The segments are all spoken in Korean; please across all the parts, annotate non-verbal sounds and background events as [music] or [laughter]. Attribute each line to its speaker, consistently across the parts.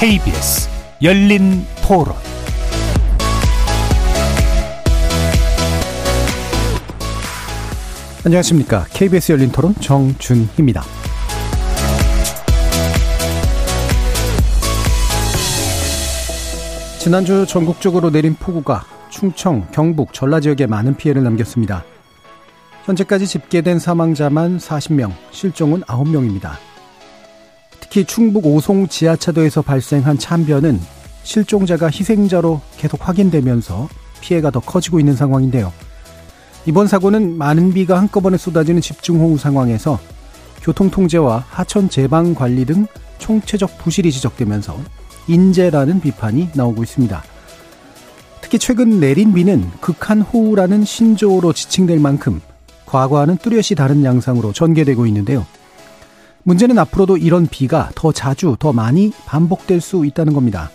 Speaker 1: KBS 열린 토론 안녕하십니까. KBS 열린 토론 정준희입니다. 지난주 전국적으로 내린 폭우가 충청, 경북, 전라 지역에 많은 피해를 남겼습니다. 현재까지 집계된 사망자만 40명, 실종은 9명입니다. 특히 충북 오송 지하차도에서 발생한 참변은 실종자가 희생자로 계속 확인되면서 피해가 더 커지고 있는 상황인데요. 이번 사고는 많은 비가 한꺼번에 쏟아지는 집중호우 상황에서 교통통제와 하천 제방 관리 등 총체적 부실이 지적되면서 인재라는 비판이 나오고 있습니다. 특히 최근 내린 비는 극한 호우라는 신조어로 지칭될 만큼 과거와는 뚜렷이 다른 양상으로 전개되고 있는데요. 문제는 앞으로도 이런 비가 더 자주, 더 많이 반복될 수 있다는 겁니다.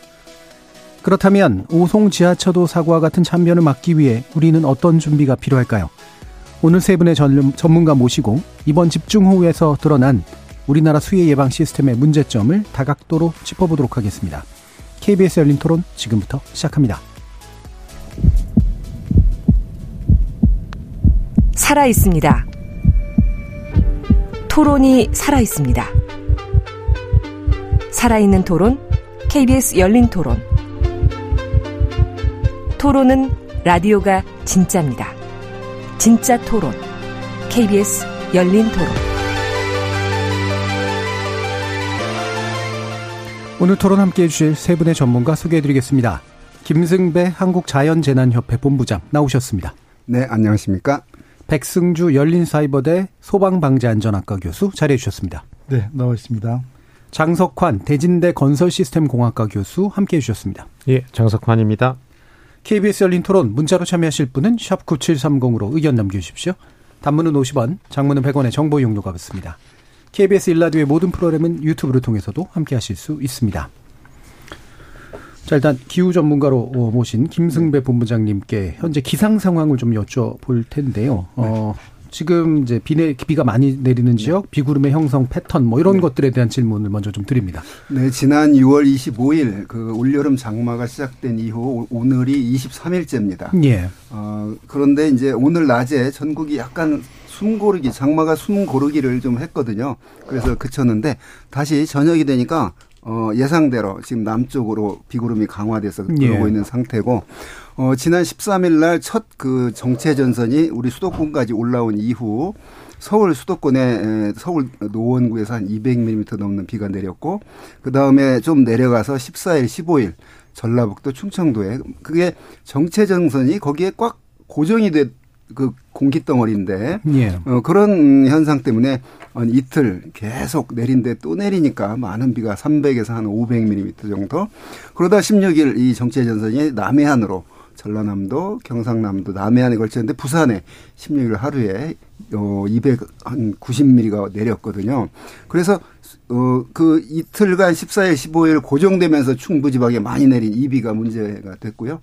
Speaker 1: 그렇다면 오송 지하차도 사고와 같은 참변을 막기 위해 우리는 어떤 준비가 필요할까요? 오늘 세 분의 전문가 모시고 이번 집중호우에서 드러난 우리나라 수해 예방 시스템의 문제점을 다각도로 짚어보도록 하겠습니다. KBS 열린 토론 지금부터 시작합니다.
Speaker 2: 살아 있습니다. 토론이 살아 있습니다. 살아있는 토론, KBS 열린 토론. 토론은 라디오가 진짜입니다. 진짜 토론, KBS 열린 토론.
Speaker 1: 오늘 토론 함께 해주실 세 분의 전문가 소개해드리겠습니다. 김승배 한국자연재난협회 본부장 나오셨습니다.
Speaker 3: 네, 안녕하십니까.
Speaker 1: 백승주 열린사이버대 소방방재안전학과 교수 자리해 주셨습니다.
Speaker 4: 네, 나와 있습니다.
Speaker 1: 장석환 대진대 건설시스템공학과 교수 함께해 주셨습니다.
Speaker 5: 예, 장석환입니다.
Speaker 1: KBS 열린 토론 문자로 참여하실 분은 샵 9730으로 의견 남겨주십시오. 단문은 50원, 장문은 100원의 정보 용료가 붙습니다. KBS 일라디오의 모든 프로그램은 유튜브를 통해서도 함께하실 수 있습니다. 자, 일단 기후 전문가로 모신 김승배 본부장님께 현재 기상 상황을 좀 여쭤볼 텐데요. 어, 지금 이제 비 내, 비가 많이 내리는 지역, 비구름의 형성 패턴 뭐 이런 네. 것들에 대한 질문을 먼저 좀 드립니다.
Speaker 3: 네, 지난 6월 25일 그 올여름 장마가 시작된 이후 오늘이 23일째입니다. 예. 어, 그런데 이제 오늘 낮에 전국이 약간 숨 고르기, 장마가 숨 고르기를 좀 했거든요. 그래서 그쳤는데 다시 저녁이 되니까 어, 예상대로 지금 남쪽으로 비구름이 강화돼서 들어오고 예. 있는 상태고 어, 지난 13일 날 첫 그 정체 전선이 우리 수도권까지 올라온 이후 서울 수도권에 서울 노원구에서 한 200mm 넘는 비가 내렸고 그 다음에 좀 내려가서 14일, 15일 전라북도 충청도에 그게 정체 전선이 거기에 꽉 고정이 돼 그 공기 덩어리인데 예. 어, 그런 현상 때문에 이틀 계속 내린데 또 내리니까 많은 비가 300에서 한 500mm 정도 그러다 16일 이 정체 전선이 남해안으로 전라남도, 경상남도, 남해안에 걸쳤는데 부산에 16일 하루에 어 200한 90mm가 내렸거든요. 그래서 어 그 이틀간 14일, 15일 고정되면서 충부 지방에 많이 내린 이 비가 문제가 됐고요.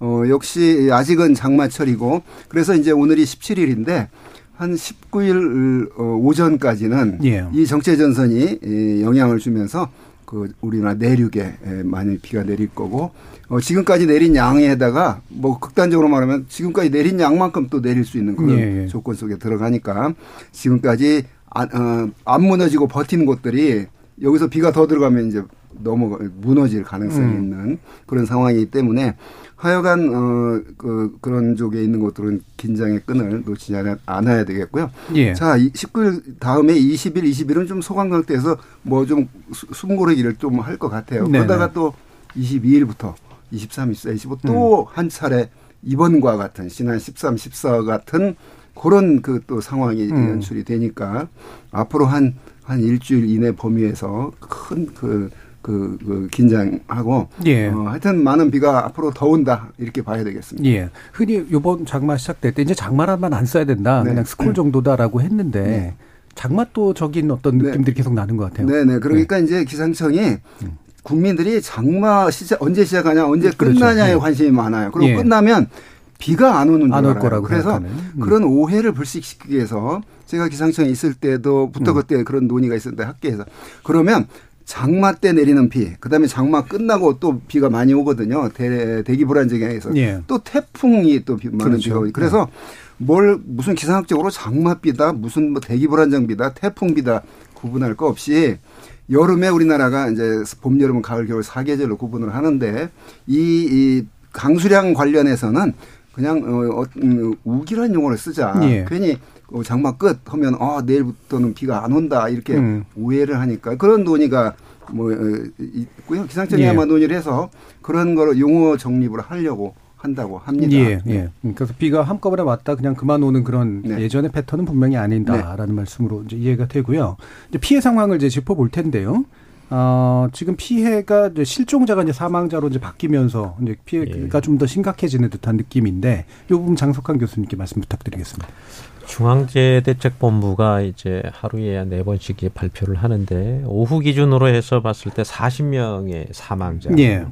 Speaker 3: 어 역시 아직은 장마철이고 그래서 이제 오늘이 17일인데 한 19일 어, 오전까지는 예. 이 정체 전선이 영향을 주면서 그 우리나라 내륙에 많이 비가 내릴 거고 어 지금까지 내린 양에다가 뭐 극단적으로 말하면 지금까지 내린 양만큼 또 내릴 수 있는 그런 예, 예. 조건 속에 들어가니까 지금까지 안, 어, 안 무너지고 버티는 곳들이 여기서 비가 더 들어가면 이제 넘어 무너질 가능성이 음. 있는 그런 상황이기 때문에 하여간 어 그 그런 쪽에 있는 것들은 긴장의 끈을 놓치지 않아야 되겠고요. 예. 자, 19일 다음에 20일, 20일은 좀 소강 상태에서 뭐 좀 숨고르기를 좀 할 것 같아요. 네네. 그러다가 또 22일부터 23, 24, 25 또한 음. 차례 이번과 같은 지난 13, 14 같은 그런 그 또 상황이 음. 연출이 되니까 앞으로 한, 한 일주일 이내 범위에서 큰 그 그, 그 긴장하고 예. 어, 하여튼 많은 비가 앞으로 더 온다 이렇게 봐야 되겠습니다.
Speaker 1: 예. 흔히 이번 장마 시작될 때 이제 장마란만 안 써야 된다. 네. 그냥 스콜 정도다라고 했는데 네. 장마 또 적인 어떤 네. 느낌들이 네. 계속 나는 것 같아요.
Speaker 3: 네네. 네. 그러니까 네. 이제 기상청이 음. 국민들이 장마 시작 언제 시작하냐 언제 그렇죠. 끝나냐에 네. 관심이 많아요. 그리고 예. 끝나면 비가 안 오는 안올 거라고 그래서 음. 그런 오해를 불식시키기 위해서 제가 기상청에 있을 때도부터 음. 그때 그런 논의가 있었는데 학계에서 그러면 장마 때 내리는 비, 그다음에 장마 끝나고 또 비가 많이 오거든요. 대, 대기 불안정에 의해서 예. 또 태풍이 또 비, 많은 그렇죠. 비가 오고 그래서 뭘 무슨 기상학적으로 장마비다, 무슨 뭐 대기 불안정비다, 태풍비다 구분할 거 없이 여름에 우리나라가 이제 봄, 여름, 가을, 겨울 사계절로 구분을 하는데 이, 이 강수량 관련해서는 그냥 어, 어 음, 우기란 용어를 쓰자. 예. 괜히 어, 장마 끝 하면 아 내일부터는 비가 안 온다 이렇게 음. 오해를 하니까 그런 논의가 뭐 어, 있고요. 기상청이 예. 아마 논의를 해서 그런 거를 용어 정립을 하려고 한다고 합니다.
Speaker 1: 예, 예. 그래서 비가 한꺼번에 왔다 그냥 그만 오는 그런 네. 예전의 패턴은 분명히 아닌다라는 네. 말씀으로 이제 이해가 되고요. 이제 피해 상황을 이제 짚어볼 텐데요. 어, 지금 피해가 이제 실종자가 이제 사망자로 이제 바뀌면서 이제 피해가 예. 좀더 심각해지는 듯한 느낌인데 이 부분 장석환 교수님께 말씀 부탁드리겠습니다.
Speaker 4: 중앙재대책본부가 이제 하루에 네 번씩 발표를 하는데 오후 기준으로 해서 봤을 때 40명의 사망자고요. 예.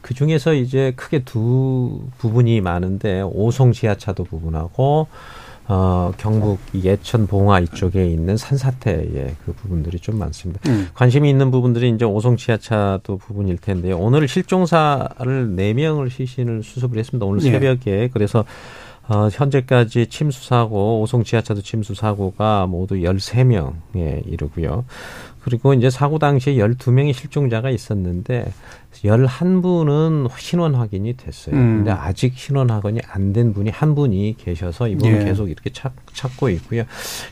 Speaker 4: 그 중에서 이제 크게 두 부분이 많은데 오송 지하차도 부분하고 어, 경북 예천 봉화 이쪽에 있는 산사태의 그 부분들이 좀 많습니다. 음. 관심이 있는 부분들이 이제 오송 지하차도 부분일 텐데요. 오늘 실종사를 네 명을 시신을 수습을 했습니다. 오늘 예. 새벽에 그래서 어, 현재까지 침수 사고, 오송 지하차도 침수 사고가 모두 13명에 이르고요. 그리고 이제 사고 당시에 12명의 실종자가 있었는데 11분은 신원 확인이 됐어요. 음. 근데 아직 신원 확인이 안 된 분이 한 분이 계셔서 이분은 예. 계속 이렇게 찾, 찾고 있고요.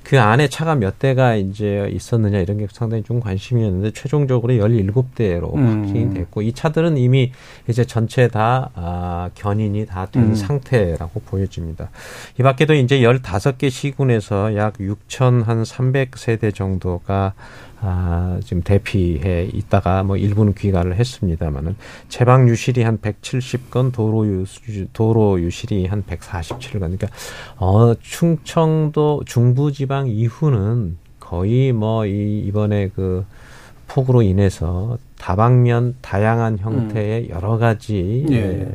Speaker 4: 그 안에 차가 몇 대가 이제 있었느냐 이런 게 상당히 좀 관심이었는데 최종적으로 17대로 음. 확인이 됐고 이 차들은 이미 이제 전체 다 아, 견인이 다된 음. 상태라고 보여집니다. 이 밖에도 이제 15개 시군에서 약 6천 한 300세대 정도가 아, 지금 대피해 있다가 뭐 일부는 귀가를 했습니다만은 제방 유실이 한 170건, 도로 유 도로 유실이 한 147건. 그러니까 어 충청도 중부 지방 이후는 거의 뭐 이 이번에 그 폭우로 인해서 다방면 다양한 형태의 음. 여러 가지 예.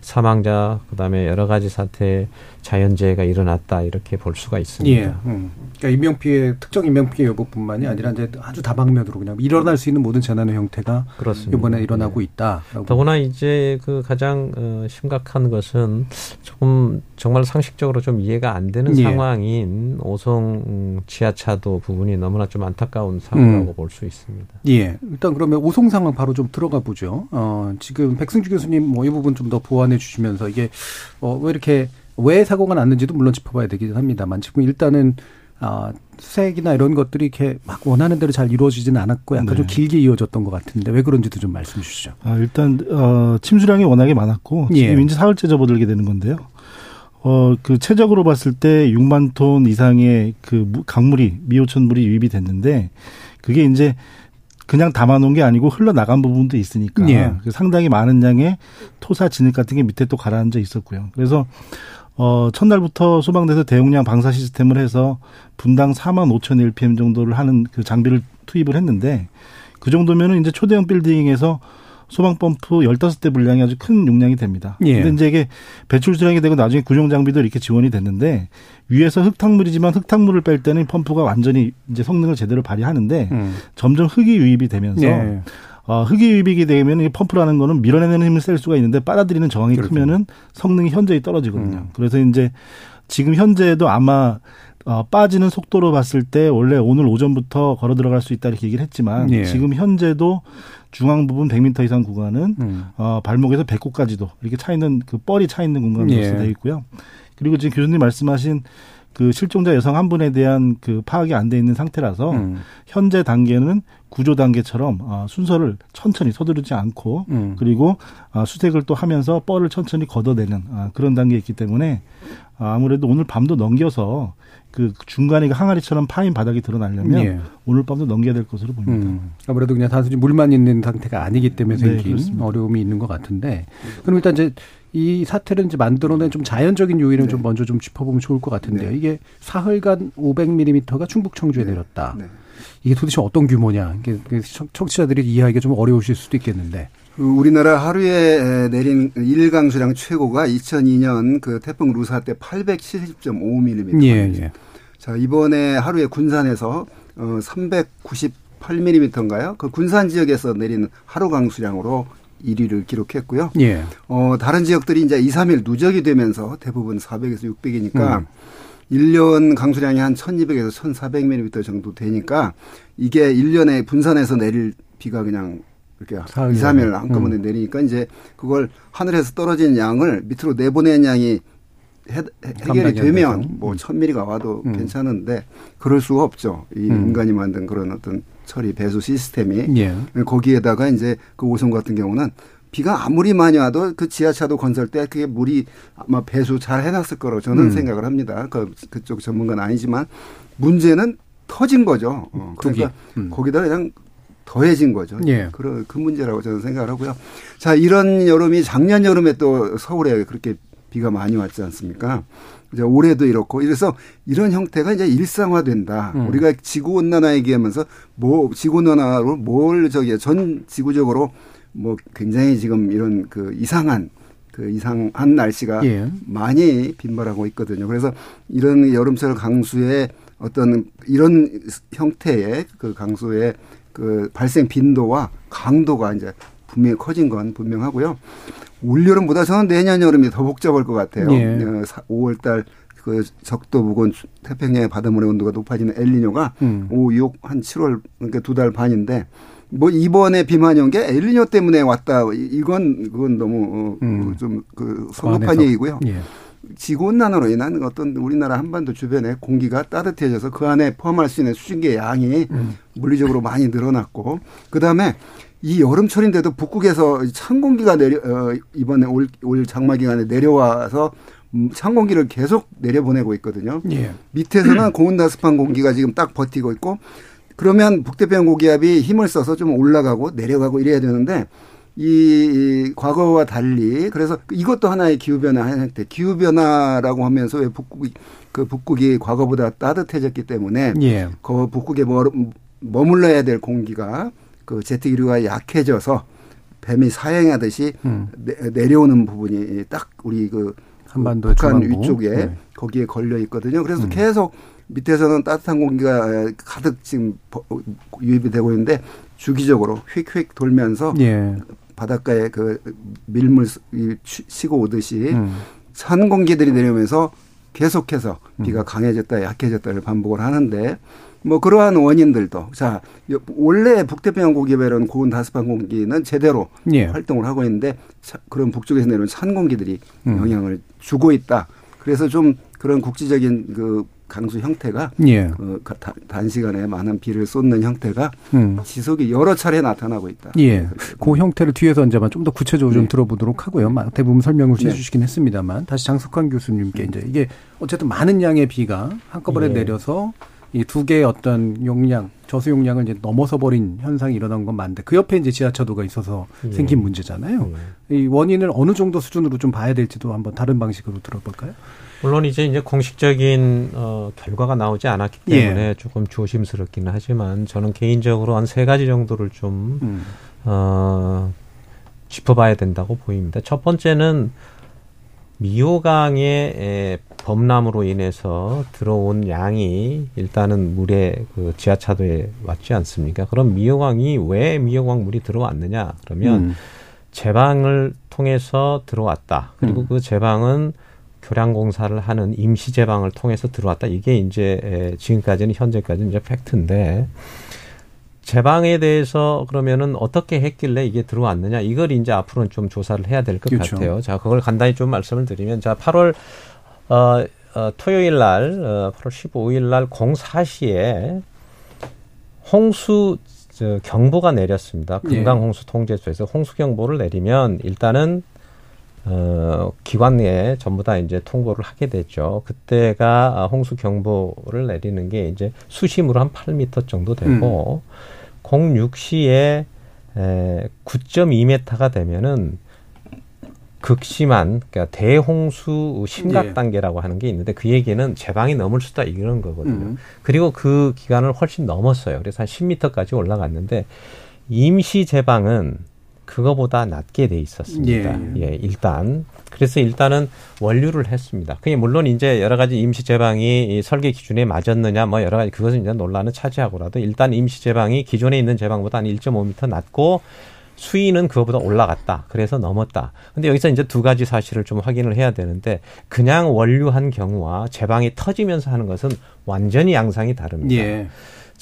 Speaker 4: 사망자 그다음에 여러 가지 사태 자연재해가 일어났다 이렇게 볼 수가 있습니다. 예. 음.
Speaker 1: 그러니까 인명피해 특정 인명피해 여부뿐만이 아니라 이제 아주 다방면으로 그냥 일어날 수 있는 모든 재난의 형태가 그렇습니다. 이번에 일어나고 네. 있다.
Speaker 4: 더구나 이제 그 가장 어, 심각한 것은 조금 정말 상식적으로 좀 이해가 안 되는 예. 상황인 오송 지하차도 부분이 너무나 좀 안타까운 상황이라고 음. 볼수 있습니다.
Speaker 1: 예. 일단 그러면 오송 상황 바로 좀 들어가 보죠. 어, 지금 백승주 교수님 뭐 이 부분 좀 더 보완해 주시면서 이게 어, 왜 이렇게 왜 사고가 났는지도 물론 짚어봐야 되긴 합니다만 지금 일단은 아, 수색이나 이런 것들이 이렇게 막 원하는 대로 잘 이루어지지는 않았고 약간 네. 좀 길게 이어졌던 것 같은데 왜 그런지도 좀 말씀해 주시죠.
Speaker 5: 아, 일단 어, 침수량이 워낙에 많았고 예. 지금 이제 사흘째 접어들게 되는 건데요. 어, 그 최적으로 봤을 때 6만 톤 이상의 그 강물이 미호천물이 유입이 됐는데 그게 이제 그냥 담아놓은 게 아니고 흘러나간 부분도 있으니까 예. 상당히 많은 양의 토사 진흙 같은 게 밑에 또 가라앉아 있었고요. 그래서 어, 첫날부터 소방대에서 대용량 방사 시스템을 해서 분당 4만 5천 LPM 정도를 하는 그 장비를 투입을 했는데 그 정도면은 이제 초대형 빌딩에서 소방 펌프 15대 분량이 아주 큰 용량이 됩니다. 예. 근데 이제 이게 배출 수량이 되고 나중에 구용 장비도 이렇게 지원이 됐는데 위에서 흙탕물이지만 흙탕물을 뺄 때는 펌프가 완전히 이제 성능을 제대로 발휘하는데 음. 점점 흙이 유입이 되면서 예. 어, 흙이 유입이 되면 이 펌프라는 거는 밀어내는 힘을 쓸 수가 있는데 빨아들이는 저항이 그렇죠. 크면은 성능이 현저히 떨어지거든요. 음. 그래서 이제 지금 현재도 아마 어, 빠지는 속도로 봤을 때 원래 오늘 오전부터 걸어 들어갈 수 있다 이렇게 얘기를 했지만 예. 지금 현재도 중앙 부분 100m 이상 구간은 음. 어, 발목에서 배꼽까지도 이렇게 차 있는 그 뻘이 차 있는 공간으로 예. 되어 있고요. 그리고 지금 교수님 말씀하신 그 실종자 여성 한 분에 대한 그 파악이 안 돼 있는 상태라서 음. 현재 단계는 구조 단계처럼 어, 순서를 천천히 서두르지 않고 음. 그리고 어, 수색을 또 하면서 뻘을 천천히 걷어내는 어, 그런 단계에 있기 때문에 어, 아무래도 오늘 밤도 넘겨서 그 중간에 그 항아리처럼 파인 바닥이 드러나려면 예. 오늘 밤도 넘겨야 될 것으로 보입니다. 음.
Speaker 1: 아무래도 그냥 단순히 물만 있는 상태가 아니기 때문에 네, 생긴 네, 어려움이 있는 것 같은데 그럼 일단 이제 이 사태를 이제 만들어낸 좀 자연적인 요인을 네. 좀 먼저 좀 짚어보면 좋을 것 같은데요. 네. 이게 사흘간 500mm가 충북 청주에 네. 내렸다. 네. 이게 도대체 어떤 규모냐? 이게 청취자들이 이해하기가 좀 어려우실 수도 있겠는데.
Speaker 3: 그 우리나라 하루에 내린 일강수량 최고가 2002년 그 태풍 루사 때 870.5mm. 예, 예. 자, 이번에 하루에 군산에서 어 390 8mm인가요? 그 군산 지역에서 내리는 하루 강수량으로 1위를 기록했고요. 예. 어, 다른 지역들이 이제 2, 3일 누적이 되면서 대부분 400에서 600이니까 음. 1년 강수량이 한 1200에서 1400mm 정도 되니까 이게 1년에 분산해서 내릴 비가 그냥 이렇게 2, 3일 한꺼번에 음. 내리니까 이제 그걸 하늘에서 떨어지는 양을 밑으로 내보내는 양이 해, 결이 되면 뭐 1000mm가 와도 음. 괜찮은데 그럴 수가 없죠. 이 음. 인간이 만든 그런 어떤 처리 배수 시스템이 예. 거기에다가 이제 그 오송 같은 경우는 비가 아무리 많이 와도 그 지하차도 건설 때 그게 물이 아마 배수 잘 해놨을 거라고 저는 음. 생각을 합니다. 그 그쪽 전문가는 아니지만 문제는 터진 거죠. 어, 그러니까 음. 거기다 그냥 더해진 거죠. 예. 그런 그 문제라고 저는 생각을 하고요. 자 이런 여름이 작년 여름에 또 서울에 그렇게 비가 많이 왔지 않습니까? 이제 올해도 이렇고 이래서 이런 형태가 이제 일상화된다. 음. 우리가 지구 온난화 얘기하면서 뭐 지구 온난화로 뭘 저기 전 지구적으로 뭐 굉장히 지금 이런 그 이상한 그 이상한 날씨가 예. 많이 빈발하고 있거든요. 그래서 이런 여름철 강수의 어떤 이런 형태의 그 강수의 그 발생 빈도와 강도가 이제 분명히 커진 건 분명하고요. 올여름보다 저는 내년 여름이 더 복잡할 것 같아요. 예. 5월 어, 달그 적도 부근 태평양의 바닷물의 온도가 높아지는 엘리뇨가 음. 5, 6, 한 7월 그러니까 두 달 반인데 뭐 이번에 비 많이 온 게 엘리뇨 때문에 왔다. 이건 그건 너무 어, 음. 좀그 성급한 얘기고요. 예. 지구 온난화로 인한 어떤 우리나라 한반도 주변에 공기가 따뜻해져서 그 안에 포함할 수 있는 수증기의 양이 음. 물리적으로 많이 늘어났고 그다음에 이 여름철인데도 북극에서 찬 공기가 내려 어, 이번에 올, 올 장마 기간에 내려와서 찬 공기를 계속 내려보내고 있거든요. 예. 밑에서는 [clears throat] 고온다습한 공기가 지금 딱 버티고 있고 그러면 북태평양 고기압이 힘을 써서 좀 올라가고 내려가고 이래야 되는데 이 과거와 달리 그래서 이것도 하나의 기후 변화 형태 기후 변화라고 하면서 왜 북극이 그 북극이 과거보다 따뜻해졌기 때문에 예. 그 북극에 머물러야 될 공기가 그 제트 기류가 약해져서 뱀이 사행하듯이 음. 내, 려오는 부분이 딱 우리 그 한반도 북한 중앙부. 위쪽에 네. 거기에 걸려 있거든요. 그래서 음. 계속 밑에서는 따뜻한 공기가 가득 지금 유입이 되고 있는데 주기적으로 휙휙 돌면서 예. 바닷가에 그 밀물 쉬고 오듯이 음. 산 공기들이 내려오면서 계속해서 비가 음. 강해졌다 약해졌다를 반복을 하는데 뭐 그러한 원인들도 자 원래 북태평양 고기배는 고온 다습한 공기는 제대로 예. 활동을 하고 있는데 그런 북쪽에서 내려온 찬 공기들이 음. 영향을 주고 있다. 그래서 좀 그런 국지적인 그 강수 형태가 예. 그 단시간에 많은 비를 쏟는 형태가 음. 지속이 여러 차례 나타나고 있다.
Speaker 1: 예. 그 형태를 뒤에서 언제만 좀 더 구체적으로 네. 좀 들어보도록 하고요. 대부분 설명을 네. 해주시긴 했습니다만 다시 장석환 교수님께 이제 이게 어쨌든 많은 양의 비가 한꺼번에 예. 내려서 이 두 개의 어떤 용량, 저수 용량을 이제 넘어서 버린 현상이 일어난 건 맞는데 그 옆에 이제 지하차도가 있어서 예. 생긴 문제잖아요. 예. 이 원인을 어느 정도 수준으로 좀 봐야 될지도 한번 다른 방식으로 들어볼까요?
Speaker 4: 물론 이제 이제 공식적인 어 결과가 나오지 않았기 때문에 예. 조금 조심스럽기는 하지만 저는 개인적으로 한 세 가지 정도를 좀 음. 어, 짚어봐야 된다고 보입니다. 첫 번째는 미호강의 범람으로 인해서 들어온 양이 일단은 물에 그 지하차도에 왔지 않습니까? 그럼 미호강이 왜 미호강 물이 들어왔느냐? 그러면 음. 제방을 통해서 들어왔다. 그리고 음. 그 제방은 교량 공사를 하는 임시 제방을 통해서 들어왔다. 이게 이제 지금까지는 현재까지는 이제 팩트인데 제방에 대해서 그러면은 어떻게 했길래 이게 들어왔느냐 이걸 이제 앞으로는 좀 조사를 해야 될것 그렇죠. 같아요. 자, 그걸 간단히 좀 말씀을 드리면 자, 8월 어, 어 토요일 날 어, 8월 15일 날 04시에 홍수 저, 경보가 내렸습니다. 금강 예. 홍수 통제소에서 홍수 경보를 내리면 일단은 어, 기관에 전부 다 이제 통보를 하게 됐죠. 그때가 홍수 경보를 내리는 게 이제 수심으로 한 8미터 정도 되고, 음. 06시에 에, 9.2m가 되면은 극심한 그러니까 대홍수 심각 예. 단계라고 하는 게 있는데 그 얘기는 제방이 넘을 수다 이런 거거든요. 음. 그리고 그 기간을 훨씬 넘었어요. 그래서 한 10m까지 올라갔는데 임시 제방은 그거보다 낮게 돼 있었습니다. 예. 예, 일단 그래서 일단은 원류를 했습니다. 그게 물론 이제 여러 가지 임시 제방이 이 설계 기준에 맞았느냐 뭐 여러 가지 그것은 이제 논란을 차지하고라도 일단 임시 제방이 기존에 있는 제방보다 한 1.5m 낮고 수위는 그거보다 올라갔다. 그래서 넘었다. 근데 여기서 이제 두 가지 사실을 좀 확인을 해야 되는데 그냥 원류한 경우와 제방이 터지면서 하는 것은 완전히 양상이 다릅니다. 예.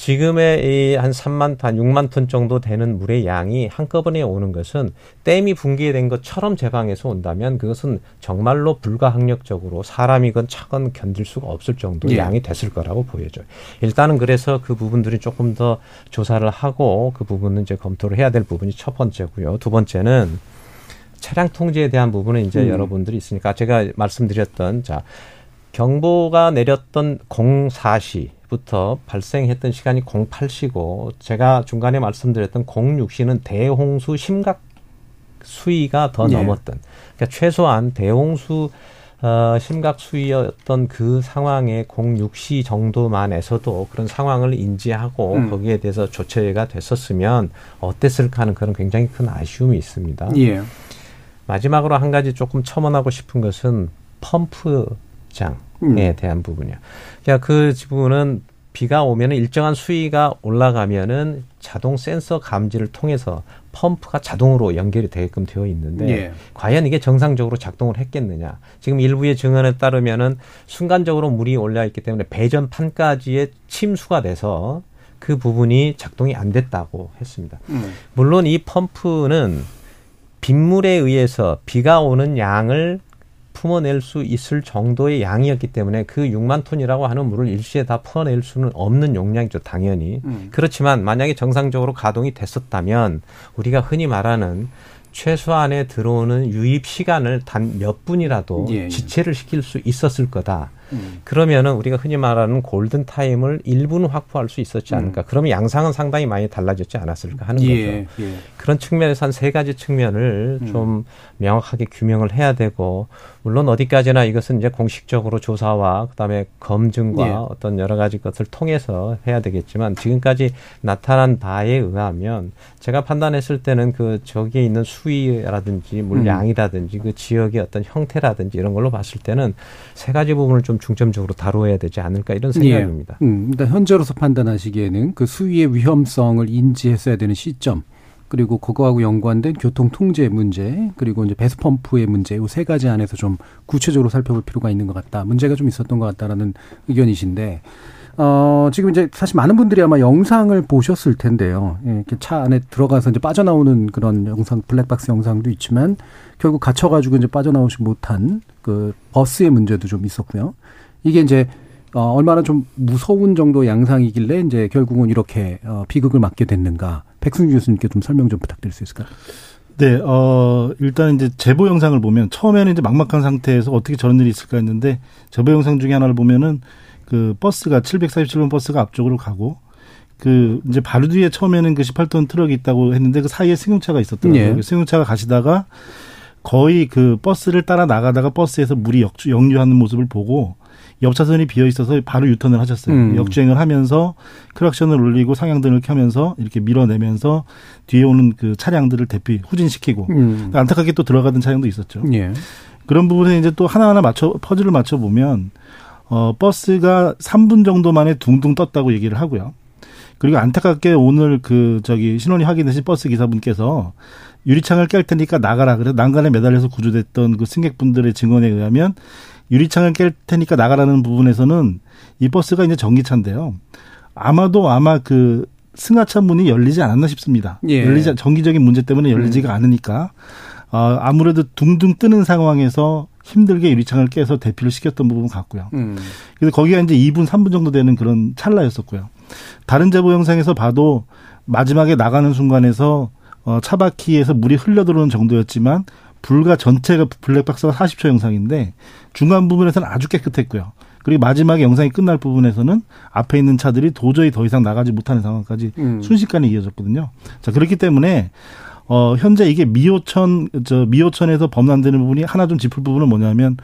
Speaker 4: 지금의 이 한 3만 톤, 6만 톤 정도 되는 물의 양이 한꺼번에 오는 것은 댐이 붕괴된 것처럼 제방에서 온다면 그것은 정말로 불가항력적으로 사람이건 차건 견딜 수가 없을 정도의 예. 양이 됐을 거라고 보여져요. 일단은 그래서 그 부분들이 조금 더 조사를 하고 그 부분은 이제 검토를 해야 될 부분이 첫 번째고요. 두 번째는 차량 통제에 대한 부분은 이제 음. 여러분들이 있으니까 제가 말씀드렸던 자 경보가 내렸던 04시 부터 발생했던 시간이 08시고 제가 중간에 말씀드렸던 06시는 대홍수 심각 수위가 더 네. 넘었던 그러니까 최소한 대홍수 어, 심각 수위였던 그 상황의 06시 정도만에서도 그런 상황을 인지하고 음. 거기에 대해서 조처가 됐었으면 어땠을까 하는 그런 굉장히 큰 아쉬움이 있습니다. 예. 마지막으로 한 가지 조금 첨언하고 싶은 것은 펌프장. 음. 에 대한 부분이요. 그러니까 그 부분은 비가 오면 일정한 수위가 올라가면은 자동 센서 감지를 통해서 펌프가 자동으로 연결이 되게끔 되어 있는데 예. 과연 이게 정상적으로 작동을 했겠느냐? 지금 일부의 증언에 따르면은 순간적으로 물이 올라 있기 때문에 배전판까지의 침수가 돼서 그 부분이 작동이 안 됐다고 했습니다. 음. 물론 이 펌프는 빗물에 의해서 비가 오는 양을 뿜어낼 수 있을 정도의 양이었기 때문에 그 6만 톤이라고 하는 물을 일시에 다 풀어낼 수는 없는 용량이죠, 당연히. 음. 그렇지만 만약에 정상적으로 가동이 됐었다면 우리가 흔히 말하는 최소한에 들어오는 유입 시간을 단 몇 분이라도 예, 예. 지체를 시킬 수 있었을 거다. 음. 그러면은 우리가 흔히 말하는 골든 타임을 일부는 확보할 수 있었지 않을까. 음. 그러면 양상은 상당히 많이 달라졌지 않았을까 하는 예, 거죠. 예. 그런 측면에서 한 세 가지 측면을 음. 좀 명확하게 규명을 해야 되고 물론 어디까지나 이것은 이제 공식적으로 조사와 그다음에 검증과 예. 어떤 여러 가지 것을 통해서 해야 되겠지만 지금까지 나타난 바에 의하면 제가 판단했을 때는 그 저기에 있는 수위라든지 물량이라든지 그 지역의 어떤 형태라든지 이런 걸로 봤을 때는 세 가지 부분을 좀 중점적으로 다뤄야 되지 않을까 이런 생각입니다.
Speaker 1: 예. 음, 일단 현재로서 판단하시기에는 그 수위의 위험성을 인지했어야 되는 시점 그리고 그거하고 연관된 교통 통제 문제 그리고 이제 배수 펌프의 문제 이 세 가지 안에서 좀 구체적으로 살펴볼 필요가 있는 것 같다. 문제가 좀 있었던 것 같다라는 의견이신데 어, 지금 이제 사실 많은 분들이 아마 영상을 보셨을 텐데요. 예, 이렇게 차 안에 들어가서 이제 빠져나오는 그런 영상, 블랙박스 영상도 있지만 결국 갇혀가지고 이제 빠져나오지 못한 그 버스의 문제도 좀 있었고요. 이게 이제 어, 얼마나 좀 무서운 정도 양상이길래 이제 결국은 이렇게 어, 비극을 맞게 됐는가. 백승주 교수님께 좀 설명 좀 부탁드릴 수 있을까요?
Speaker 5: 네, 어, 일단 이제 제보 영상을 보면 처음에는 이제 막막한 상태에서 어떻게 저런 일이 있을까 했는데 제보 영상 중에 하나를 보면은 그 버스가 747번 버스가 앞쪽으로 가고 그 이제 바로 뒤에 처음에는 그 18톤 트럭이 있다고 했는데 그 사이에 승용차가 있었더라고요. 네. 승용차가 가시다가 거의 그 버스를 따라 나가다가 버스에서 물이 역주, 역류하는 모습을 보고 옆 차선이 비어 있어서 바로 유턴을 하셨어요. 음. 역주행을 하면서 크락션을 올리고 상향등을 켜면서 이렇게 밀어내면서 뒤에 오는 그 차량들을 대피 후진시키고 음. 안타깝게 또 들어가던 차량도 있었죠. 예. 그런 부분에 이제 또 하나하나 맞춰 퍼즐을 맞춰 보면 어 버스가 3분 정도 만에 둥둥 떴다고 얘기를 하고요. 그리고 안타깝게 오늘 그 저기 신원이 확인되신 버스 기사분께서 유리창을 깰 테니까 나가라 그래 난간에 매달려서 구조됐던 그 승객분들의 증언에 의하면 유리창을 깰 테니까 나가라는 부분에서는 이 버스가 이제 전기차인데요. 아마도 아마 그 승하차 문이 열리지 않았나 싶습니다. 예. 열리지 정기적인 문제 때문에 열리지가 음. 않으니까 어, 아무래도 둥둥 뜨는 상황에서 힘들게 유리창을 깨서 대피를 시켰던 부분 같고요. 음. 그래서 거기가 이제 2분, 3분 정도 되는 그런 찰나였었고요. 다른 제보 영상에서 봐도 마지막에 나가는 순간에서 어, 차바퀴에서 물이 흘러 들어오는 정도였지만 불과 전체가 블랙박스가 40초 영상인데 중간 부분에서는 아주 깨끗했고요. 그리고 마지막에 영상이 끝날 부분에서는 앞에 있는 차들이 도저히 더 이상 나가지 못하는 상황까지 음. 순식간에 이어졌거든요. 자, 그렇기 때문에 어, 현재 이게 미호천, 저, 미호천에서 범람되는 부분이 하나 좀 짚을 부분은 뭐냐면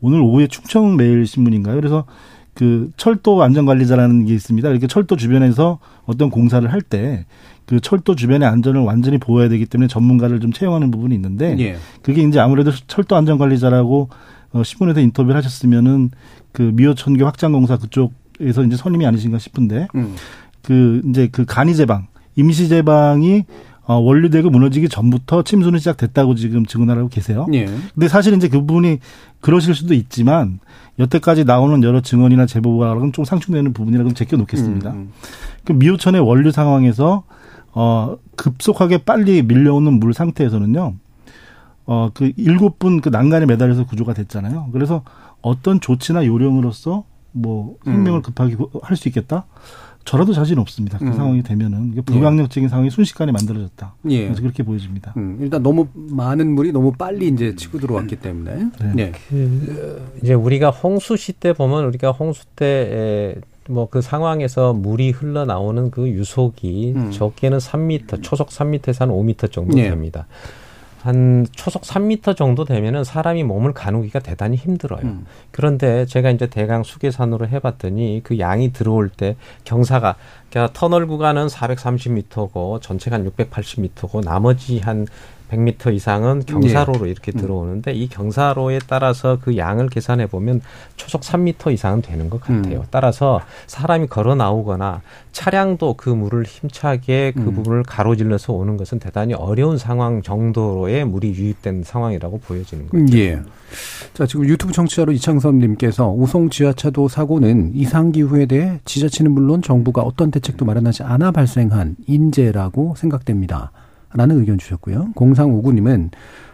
Speaker 5: 오늘 오후에 충청 매일 신문인가요? 그래서 그 철도 안전관리자라는 게 있습니다. 이렇게 철도 주변에서 어떤 공사를 할 때 그 철도 주변의 안전을 완전히 보호해야 되기 때문에 전문가를 좀 채용하는 부분이 있는데 예. 그게 이제 아무래도 철도 안전 관리자라고 어 신문에서 인터뷰를 하셨으면은 그 미호천교 확장공사 그쪽에서 이제 선임이 아니신가 싶은데 음. 그 이제 그 간이 제방 임시 제방이 어, 원료되고 무너지기 전부터 침수는 시작됐다고 지금 증언하고 계세요. 예. 근데 사실 이제 그 부분이 그러실 수도 있지만 여태까지 나오는 여러 증언이나 제보와는 좀 상충되는 부분이라고 제껴 놓겠습니다. 음, 음. 그 미호천의 원료 상황에서 어 급속하게 빨리 밀려오는 물 상태에서는요. 어그 일곱 분 그 난간에 매달려서 구조가 됐잖아요. 그래서 어떤 조치나 요령으로서 뭐 생명을 음. 급하게 할 수 있겠다. 저라도 자신 없습니다. 그 음. 상황이 되면은 불강력적인 예. 상황이 순식간에 만들어졌다. 예. 그래서 그렇게 보여집니다.
Speaker 1: 음. 일단 너무 많은 물이 너무 빨리 이제 치고 들어왔기 때문에. 네. 네.
Speaker 4: 그 이제 우리가 홍수 시 때 보면 우리가 홍수 때 뭐 그 상황에서 물이 흘러나오는 그 유속이 음. 적게는 3미터, 초속 3미터에서 한 5미터 정도 예. 됩니다. 한 초속 3미터 정도 되면은 사람이 몸을 가누기가 대단히 힘들어요. 음. 그런데 제가 이제 대강 수계산으로 해봤더니 그 양이 들어올 때 경사가 그러니까 터널 구간은 430m고 전체가 한 680m고 나머지 한 100m 이상은 경사로로 예. 이렇게 음. 들어오는데 이 경사로에 따라서 그 양을 계산해 보면 초속 3m 이상은 되는 것 같아요. 음. 따라서 사람이 걸어 나오거나 차량도 그 물을 힘차게 그 음. 부분을 가로질러서 오는 것은 대단히 어려운 상황 정도로의 물이 유입된 상황이라고 보여지는 거죠. 예.
Speaker 1: 자, 지금 유튜브 청취자로 이창섭 님께서 우송 지하차도 사고는 이상 기후에 대해 지자체는 물론 정부가 어떤 대책도 마련하지 않아 발생한 인재라고 생각됩니다. 라는 의견 주셨고요. 0359님은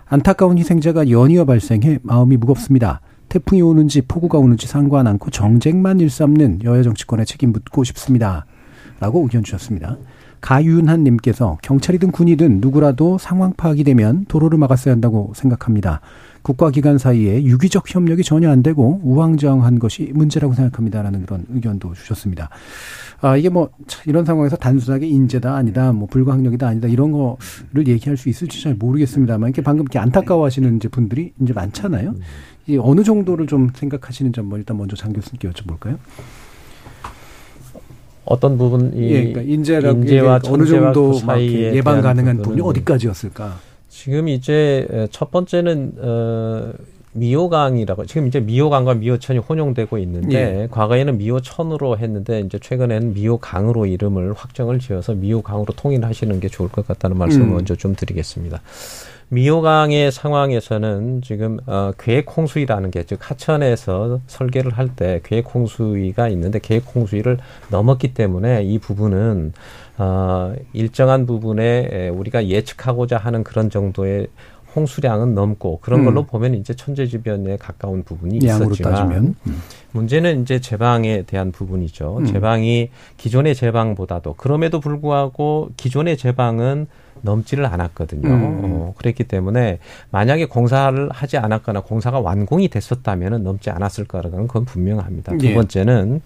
Speaker 1: 안타까운 희생자가 연이어 발생해 마음이 무겁습니다. 태풍이 오는지 폭우가 오는지 상관 않고 정쟁만 일삼는 여야 정치권의 책임 묻고 싶습니다. 라고 의견 주셨습니다. 가윤한 님께서 경찰이든 군이든 누구라도 상황 파악이 되면 도로를 막았어야 한다고 생각합니다. 국가기관 사이에 유기적 협력이 전혀 안 되고 우왕좌왕한 것이 문제라고 생각합니다라는 그런 의견도 주셨습니다. 아 이게 뭐 이런 상황에서 단순하게 인재다 아니다 뭐 불가항력이다 아니다 이런 거를 얘기할 수 있을지 잘 모르겠습니다만 이렇게 방금 이렇게 안타까워하시는 이제 분들이 이제 많잖아요. 이 어느 정도를 좀 생각하시는 점 일단 먼저 장 교수님께 여쭤볼까요?
Speaker 4: 어떤 부분이
Speaker 1: 예, 그러니까 인재라, 인재와 어느 정도 그 예방 가능한 부분이 어디까지였을까?
Speaker 4: 지금 이제 첫 번째는 어 미호강이라고 지금 이제 미호강과 미호천이 혼용되고 있는데 예. 과거에는 미호천으로 했는데 이제 최근에는 미호강으로 이름을 확정을 지어서 미호강으로 통일하시는 게 좋을 것 같다는 말씀을 음. 먼저 좀 드리겠습니다. 미호강의 상황에서는 지금 어, 계획 홍수위라는 게 즉 하천에서 설계를 할 때 계획 홍수위가 있는데 계획 홍수위를 넘었기 때문에 이 부분은 어, 일정한 부분에 우리가 예측하고자 하는 그런 정도의 홍수량은 넘고 그런 걸로 음. 보면 이제 천재지변에 가까운 부분이 있었지만 음. 문제는 이제 제방에 대한 부분이죠. 음. 제방이 기존의 제방보다도 그럼에도 불구하고 기존의 제방은 넘지를 않았거든요. 음. 어, 그랬기 때문에 만약에 공사를 하지 않았거나 공사가 완공이 됐었다면 넘지 않았을 거라는 건 분명합니다. 두 예. 번째는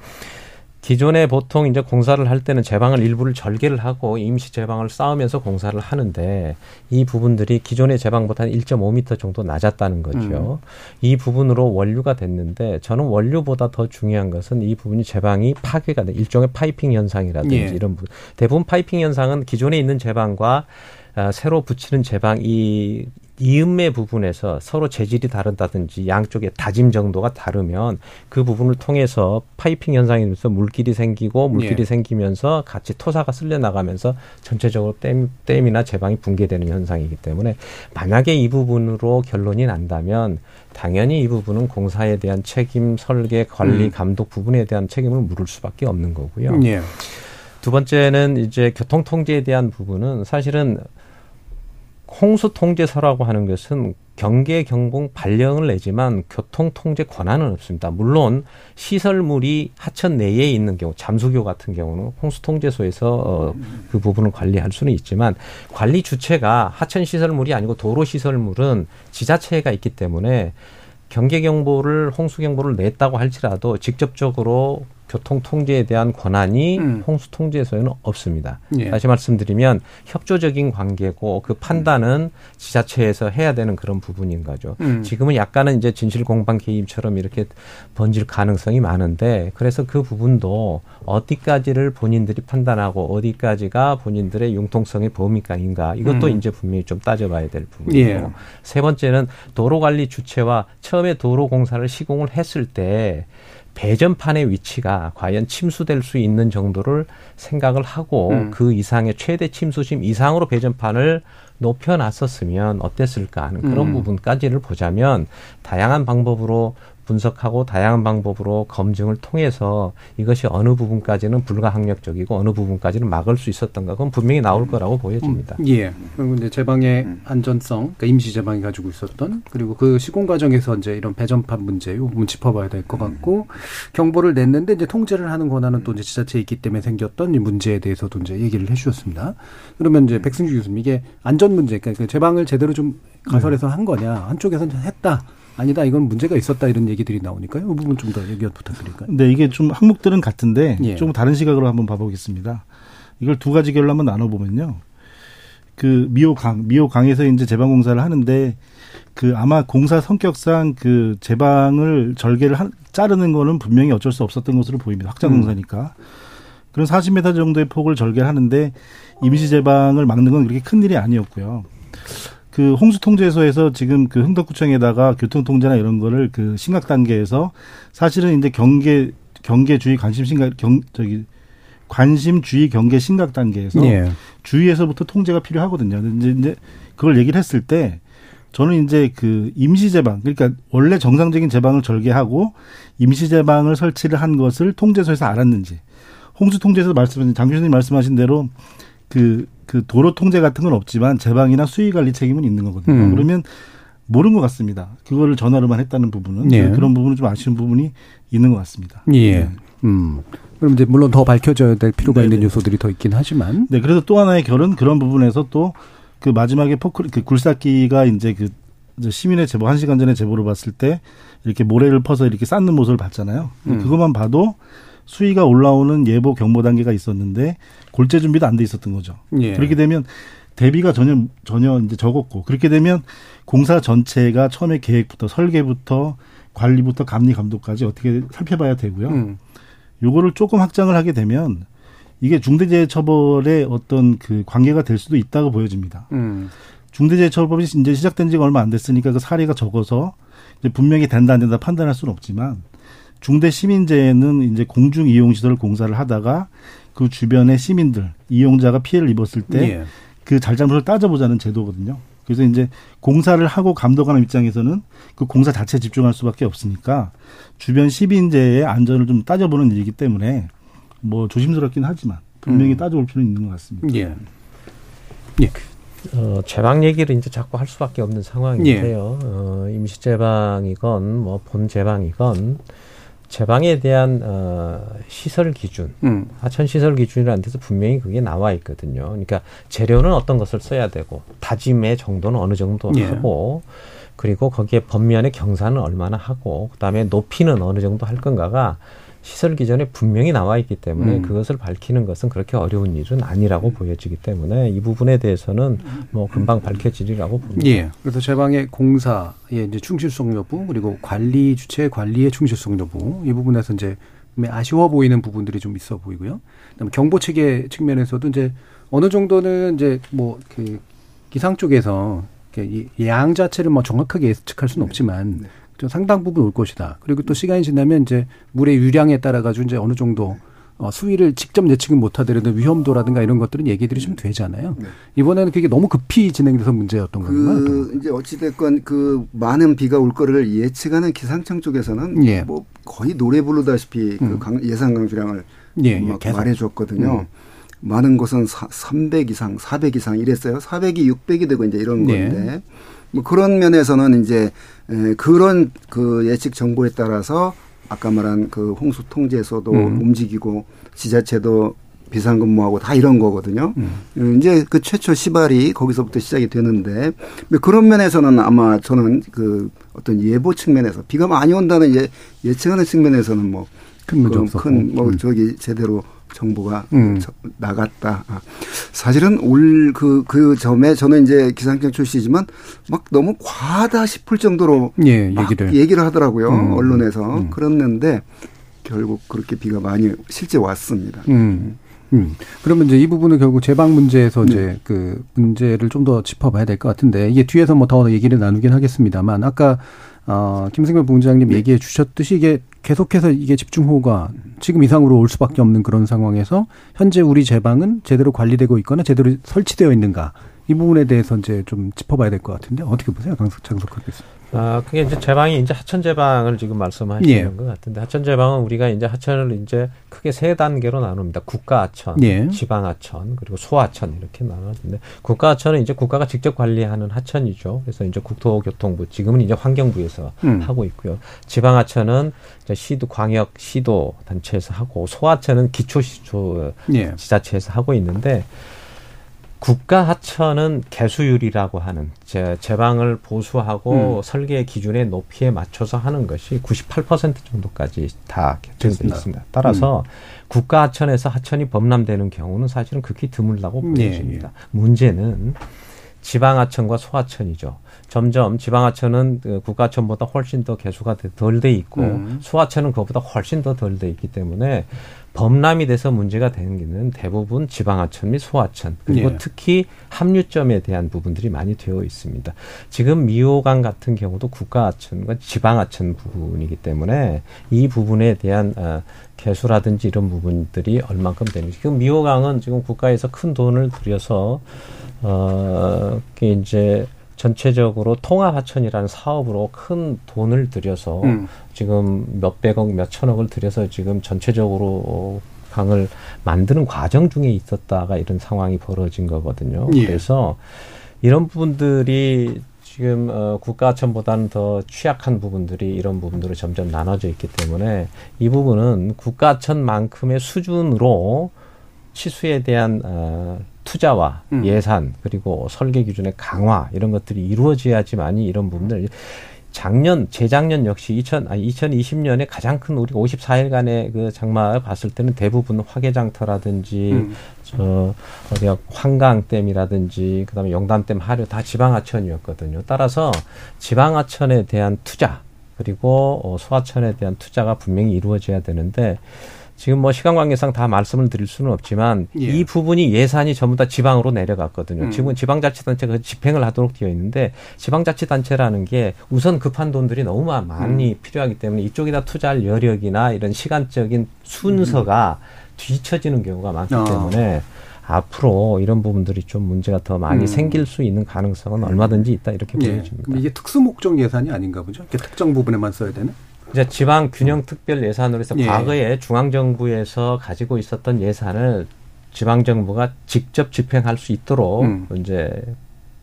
Speaker 4: 기존에 보통 이제 공사를 할 때는 제방을 일부를 절개를 하고 임시 제방을 쌓으면서 공사를 하는데 이 부분들이 기존의 제방보다 한 1.5m 정도 낮았다는 거죠. 음. 이 부분으로 원류가 됐는데 저는 원료보다 더 중요한 것은 이 부분이 제방이 파괴가 돼 일종의 파이핑 현상이라든지 예. 이런 부분. 대부분 파이핑 현상은 기존에 있는 제방과 아, 새로 붙이는 제방 이 이음매 부분에서 서로 재질이 다르다든지 양쪽의 다짐 정도가 다르면 그 부분을 통해서 파이핑 현상이 되면서 물길이 생기고 물길이 예. 생기면서 같이 토사가 쓸려 나가면서 전체적으로 댐, 댐이나 제방이 붕괴되는 현상이기 때문에 만약에 이 부분으로 결론이 난다면 당연히 이 부분은 공사에 대한 책임, 설계, 관리, 음. 감독 부분에 대한 책임을 물을 수밖에 없는 거고요. 예. 두 번째는 이제 교통 통제에 대한 부분은 사실은 홍수 통제서라고 하는 것은 경계 경봉 발령을 내지만 교통 통제 권한은 없습니다. 물론 시설물이 하천 내에 있는 경우 잠수교 같은 경우는 홍수 통제소에서 어, 그 부분을 관리할 수는 있지만 관리 주체가 하천 시설물이 아니고 도로 시설물은 지자체가 있기 때문에 경계 경보를 홍수 경보를 냈다고 할지라도 직접적으로 교통 통제에 대한 권한이 음. 홍수 통제소에는 없습니다. 예. 다시 말씀드리면 협조적인 관계고 그 판단은 지자체에서 해야 되는 그런 부분인 거죠. 음. 지금은 약간은 이제 진실 공방 개입처럼 이렇게 번질 가능성이 많은데 그래서 그 부분도 어디까지를 본인들이 판단하고 어디까지가 본인들의 융통성의 범위가 아닌가 이것도 음. 이제 분명히 좀 따져봐야 될 부분이고 예. 세 번째는 도로 관리 주체와 처음에 도로 공사를 시공을 했을 때 배전판의 위치가 과연 침수될 수 있는 정도를 생각을 하고 음. 그 이상의 최대 침수심 이상으로 배전판을 높여놨었으면 어땠을까 하는 그런 음. 부분까지를 보자면 다양한 방법으로 분석하고 다양한 방법으로 검증을 통해서 이것이 어느 부분까지는 불가항력적이고 어느 부분까지는 막을 수 있었던가 그건 분명히 나올 거라고 보여집니다.
Speaker 1: 음, 예. 그리고 이제 제방의 안전성, 그러니까 임시 제방이 가지고 있었던 그리고 그 시공 과정에서 이제 이런 배전판 문제 이 부분 짚어봐야 될 것 같고 경보를 냈는데 이제 통제를 하는 권한은 또 이제 지자체에 있기 때문에 생겼던 이 문제에 대해서도 이제 얘기를 해주셨습니다. 그러면 이제 백승주 교수님 이게 안전 문제, 그러니까 그 제방을 제대로 좀 가설해서 한 거냐 한쪽에서는 했다. 아니다 이건 문제가 있었다 이런 얘기들이 나오니까요. 이 부분 좀 더 얘기 부탁드릴까요?
Speaker 5: 네, 이게 좀 항목들은 같은데 예. 좀 다른 시각으로 한번 봐보겠습니다. 이걸 두 가지 결로 한번 나눠보면요. 그 미호강, 미호강에서 이제 제방 공사를 하는데 그 아마 공사 성격상 그 제방을 절개를 한, 자르는 거는 분명히 어쩔 수 없었던 것으로 보입니다. 확장 공사니까. 음. 그런 40m 정도의 폭을 절개를 하는데 임시 제방을 막는 건 그렇게 큰 일이 아니었고요. 그 홍수 통제소에서 지금 그 흥덕구청에다가 교통 통제나 이런 거를 그 심각 단계에서 사실은 이제 경계 경계 주의 관심 심각 경 저기 관심 주의 경계 심각 단계에서 예. 주위에서부터 통제가 필요하거든요. 이제 이제 그걸 얘기를 했을 때 저는 이제 그 임시 제방 그러니까 원래 정상적인 제방을 절개하고 임시 제방을 설치를 한 것을 통제소에서 알았는지 홍수 통제에서 말씀하신 장 교수님 말씀하신 대로 그 그 도로 통제 같은 건 없지만 제방이나 수위 관리 책임은 있는 거거든요. 음. 그러면 모르는 것 같습니다. 그거를 전화로만 했다는 부분은 예. 그런 부분은 좀 아쉬운 부분이 있는 것 같습니다.
Speaker 1: 예. 네. 음. 그럼 이제 물론 더 밝혀져야 될 필요가 네네. 있는 요소들이 더 있긴 하지만.
Speaker 5: 네. 그래서 또 하나의 결은 그런 부분에서 또 그 마지막에 포크 그 굴삭기가 이제 그 시민의 제보 한 시간 전에 제보를 봤을 때 이렇게 모래를 퍼서 이렇게 쌓는 모습을 봤잖아요. 음. 그것만 봐도 수위가 올라오는 예보 경보 단계가 있었는데 골재 준비도 안 돼 있었던 거죠. 예. 그렇게 되면 대비가 전혀 전혀 이제 적었고 그렇게 되면 공사 전체가 처음에 계획부터 설계부터 관리부터 감리 감독까지 어떻게 살펴봐야 되고요. 음. 요거를 조금 확장을 하게 되면 이게 중대재해처벌의 어떤 그 관계가 될 수도 있다고 보여집니다. 음. 중대재해처벌이 이제 시작된 지가 얼마 안 됐으니까 그 사례가 적어서 이제 분명히 된다 안 된다 판단할 수는 없지만 중대 시민재해는 이제 공중 이용 시설 공사를 하다가 그 주변의 시민들 이용자가 피해를 입었을 때그 예. 그 잘잘못을 따져보자는 제도거든요. 그래서 이제 공사를 하고 감독하는 입장에서는 그 공사 자체에 집중할 수밖에 없으니까 주변 시민재의 안전을 좀 따져보는 일이기 때문에 뭐 조심스럽긴 하지만 분명히 음. 따져볼 필요는 있는 것 같습니다. 예.
Speaker 4: 예. 어, 재방 얘기를 이제 자꾸 할 수밖에 없는 상황인데요. 예. 어, 임시 재방이건 뭐 본 재방이건 제방에 대한 어, 시설 기준, 음. 하천 시설 기준이라는 데서 분명히 그게 나와 있거든요. 그러니까 재료는 어떤 것을 써야 되고 다짐의 정도는 어느 정도 예. 하고 그리고 거기에 법면의 경사는 얼마나 하고 그다음에 높이는 어느 정도 할 건가가 시설 기전에 분명히 나와 있기 때문에 음. 그것을 밝히는 것은 그렇게 어려운 일은 아니라고 음. 보여지기 때문에 이 부분에 대해서는 뭐 금방 밝혀지리라고 봅니다.
Speaker 1: 예. 그래서 제방의 공사의 이제 충실성 여부 그리고 관리 주체 관리의 충실성 여부 이 부분에서 이제 아쉬워 보이는 부분들이 좀 있어 보이고요. 그다음에 경보 체계 측면에서도 이제 어느 정도는 이제 뭐 그 기상 쪽에서 양 자체를 뭐 정확하게 예측할 수는 없지만 네. 좀 상당 부분 올 것이다. 그리고 또 시간이 지나면 이제 물의 유량에 따라 가지고 이제 어느 정도 어, 수위를 직접 예측은 못하더라도 위험도라든가 이런 것들은 얘기들이 좀 되잖아요. 네. 이번에는 그게 너무 급히 진행돼서 문제였던
Speaker 3: 그
Speaker 1: 건가요?
Speaker 3: 이제 어찌됐건 그 많은 비가 올 거를 예측하는 기상청 쪽에서는 예. 뭐 거의 노래 부르다시피 그 음. 그 예상 강수량을 예, 예, 말해줬거든요. 음. 많은 곳은 300 이상, 400 이상 이랬어요. 400이 600이 되고 이제 이런 네. 건데 뭐 그런 면에서는 이제 그런 그 예측 정보에 따라서 아까 말한 그 홍수 통제소도 음. 움직이고 지자체도 비상근무하고 다 이런 거거든요. 음. 이제 그 최초 시발이 거기서부터 시작이 되는데 그런 면에서는 아마 저는 그 어떤 예보 측면에서 비가 많이 온다는 예, 예측하는 측면에서는 뭐 큰 문제 없었고. 큰뭐 음. 저기 제대로 정보가 음. 나갔다. 아. 사실은 올 그그 그 점에 저는 이제 기상청 출시지만 막 너무 과하다 싶을 정도로 예, 얘기를 얘기를 하더라고요 음. 언론에서 음. 그랬는데 결국 그렇게 비가 많이 실제 왔습니다. 음.
Speaker 1: 음. 그러면 이제 이 부분은 결국 제방 문제에서 네. 이제 그 문제를 좀 더 짚어봐야 될 것 같은데 이게 뒤에서 뭐 더 얘기를 나누긴 하겠습니다만 아까 어, 김승별 부장님 네. 얘기해 주셨듯이 이게 계속해서 이게 집중호우가 지금 이상으로 올 수밖에 없는 그런 상황에서 현재 우리 제방은 제대로 관리되고 있거나 제대로 설치되어 있는가 이 부분에 대해서 이제 좀 짚어봐야 될 것 같은데 어떻게 보세요, 강석 장석환 교수님?
Speaker 4: 아, 그게 이제 제방이 이제 하천 제방을 지금 말씀하시는 예. 것 같은데 하천 제방은 우리가 이제 하천을 이제 크게 세 단계로 나눕니다. 국가 하천, 예. 지방 하천, 그리고 소하천 이렇게 나누는데 국가 하천은 이제 국가가 직접 관리하는 하천이죠. 그래서 이제 국토교통부 지금은 이제 환경부에서 음. 하고 있고요. 지방 하천은 이제 시도 광역 시도 단체에서 하고 소하천은 기초 시초 예. 지자체에서 하고 있는데 국가 하천은 개수율이라고 하는 제, 제방을 보수하고 음. 설계 기준의 높이에 맞춰서 하는 것이 98% 정도까지 다 결정돼 있습니다. 따라서 음. 국가 하천에서 하천이 범람되는 경우는 사실은 극히 드물다고 보여집니다. 네, 네. 문제는 지방 하천과 소하천이죠. 점점 지방 하천은 그 국가 하천보다 훨씬 더 개수가 덜 돼 있고 음. 소하천은 그것보다 훨씬 더 덜 돼 있기 때문에 범람이 돼서 문제가 되는 게는 대부분 지방하천 및 소하천 그리고 예. 특히 합류점에 대한 부분들이 많이 되어 있습니다. 지금 미호강 같은 경우도 국가하천과 지방하천 부분이기 때문에 이 부분에 대한 어, 개수라든지 이런 부분들이 얼만큼 되는지 지금 미호강은 지금 국가에서 큰 돈을 들여서 어, 이제 전체적으로 통합하천이라는 사업으로 큰 돈을 들여서 음. 지금 몇백억, 몇천억을 들여서 지금 전체적으로 강을 만드는 과정 중에 있었다가 이런 상황이 벌어진 거거든요. 예. 그래서 이런 부분들이 지금 어, 국가하천보다는 더 취약한 부분들이 이런 부분들로 점점 나눠져 있기 때문에 이 부분은 국가하천만큼의 수준으로 치수에 대한 어, 투자와 음. 예산 그리고 설계 기준의 강화 이런 것들이 이루어져야지만이 이런 부분들 작년 재작년 역시 2000 아니 2020년에 가장 큰 우리 54일간의 그 장마를 봤을 때는 대부분 화개장터라든지 음. 저 어디야 환강댐이라든지 그 다음에 영단댐 하류 다 지방하천이었거든요. 따라서 지방하천에 대한 투자 그리고 어, 소하천에 대한 투자가 분명히 이루어져야 되는데 지금 뭐 시간 관계상 다 말씀을 드릴 수는 없지만 예. 이 부분이 예산이 전부 다 지방으로 내려갔거든요. 음. 지금 지방자치단체가 집행을 하도록 되어 있는데 지방자치단체라는 게 우선 급한 돈들이 너무 많이 음. 필요하기 때문에 이쪽에다 투자할 여력이나 이런 시간적인 순서가 음. 뒤처지는 경우가 많기 어. 때문에 앞으로 이런 부분들이 좀 문제가 더 많이 음. 생길 수 있는 가능성은 얼마든지 있다 이렇게 예. 보여집니다.
Speaker 1: 그럼 이게 특수 목적 예산이 아닌가 보죠? 특정 부분에만 써야 되는?
Speaker 4: 이제 지방 균형 특별 예산으로 해서 예. 과거에 중앙 정부에서 가지고 있었던 예산을 지방 정부가 직접 집행할 수 있도록 음. 이제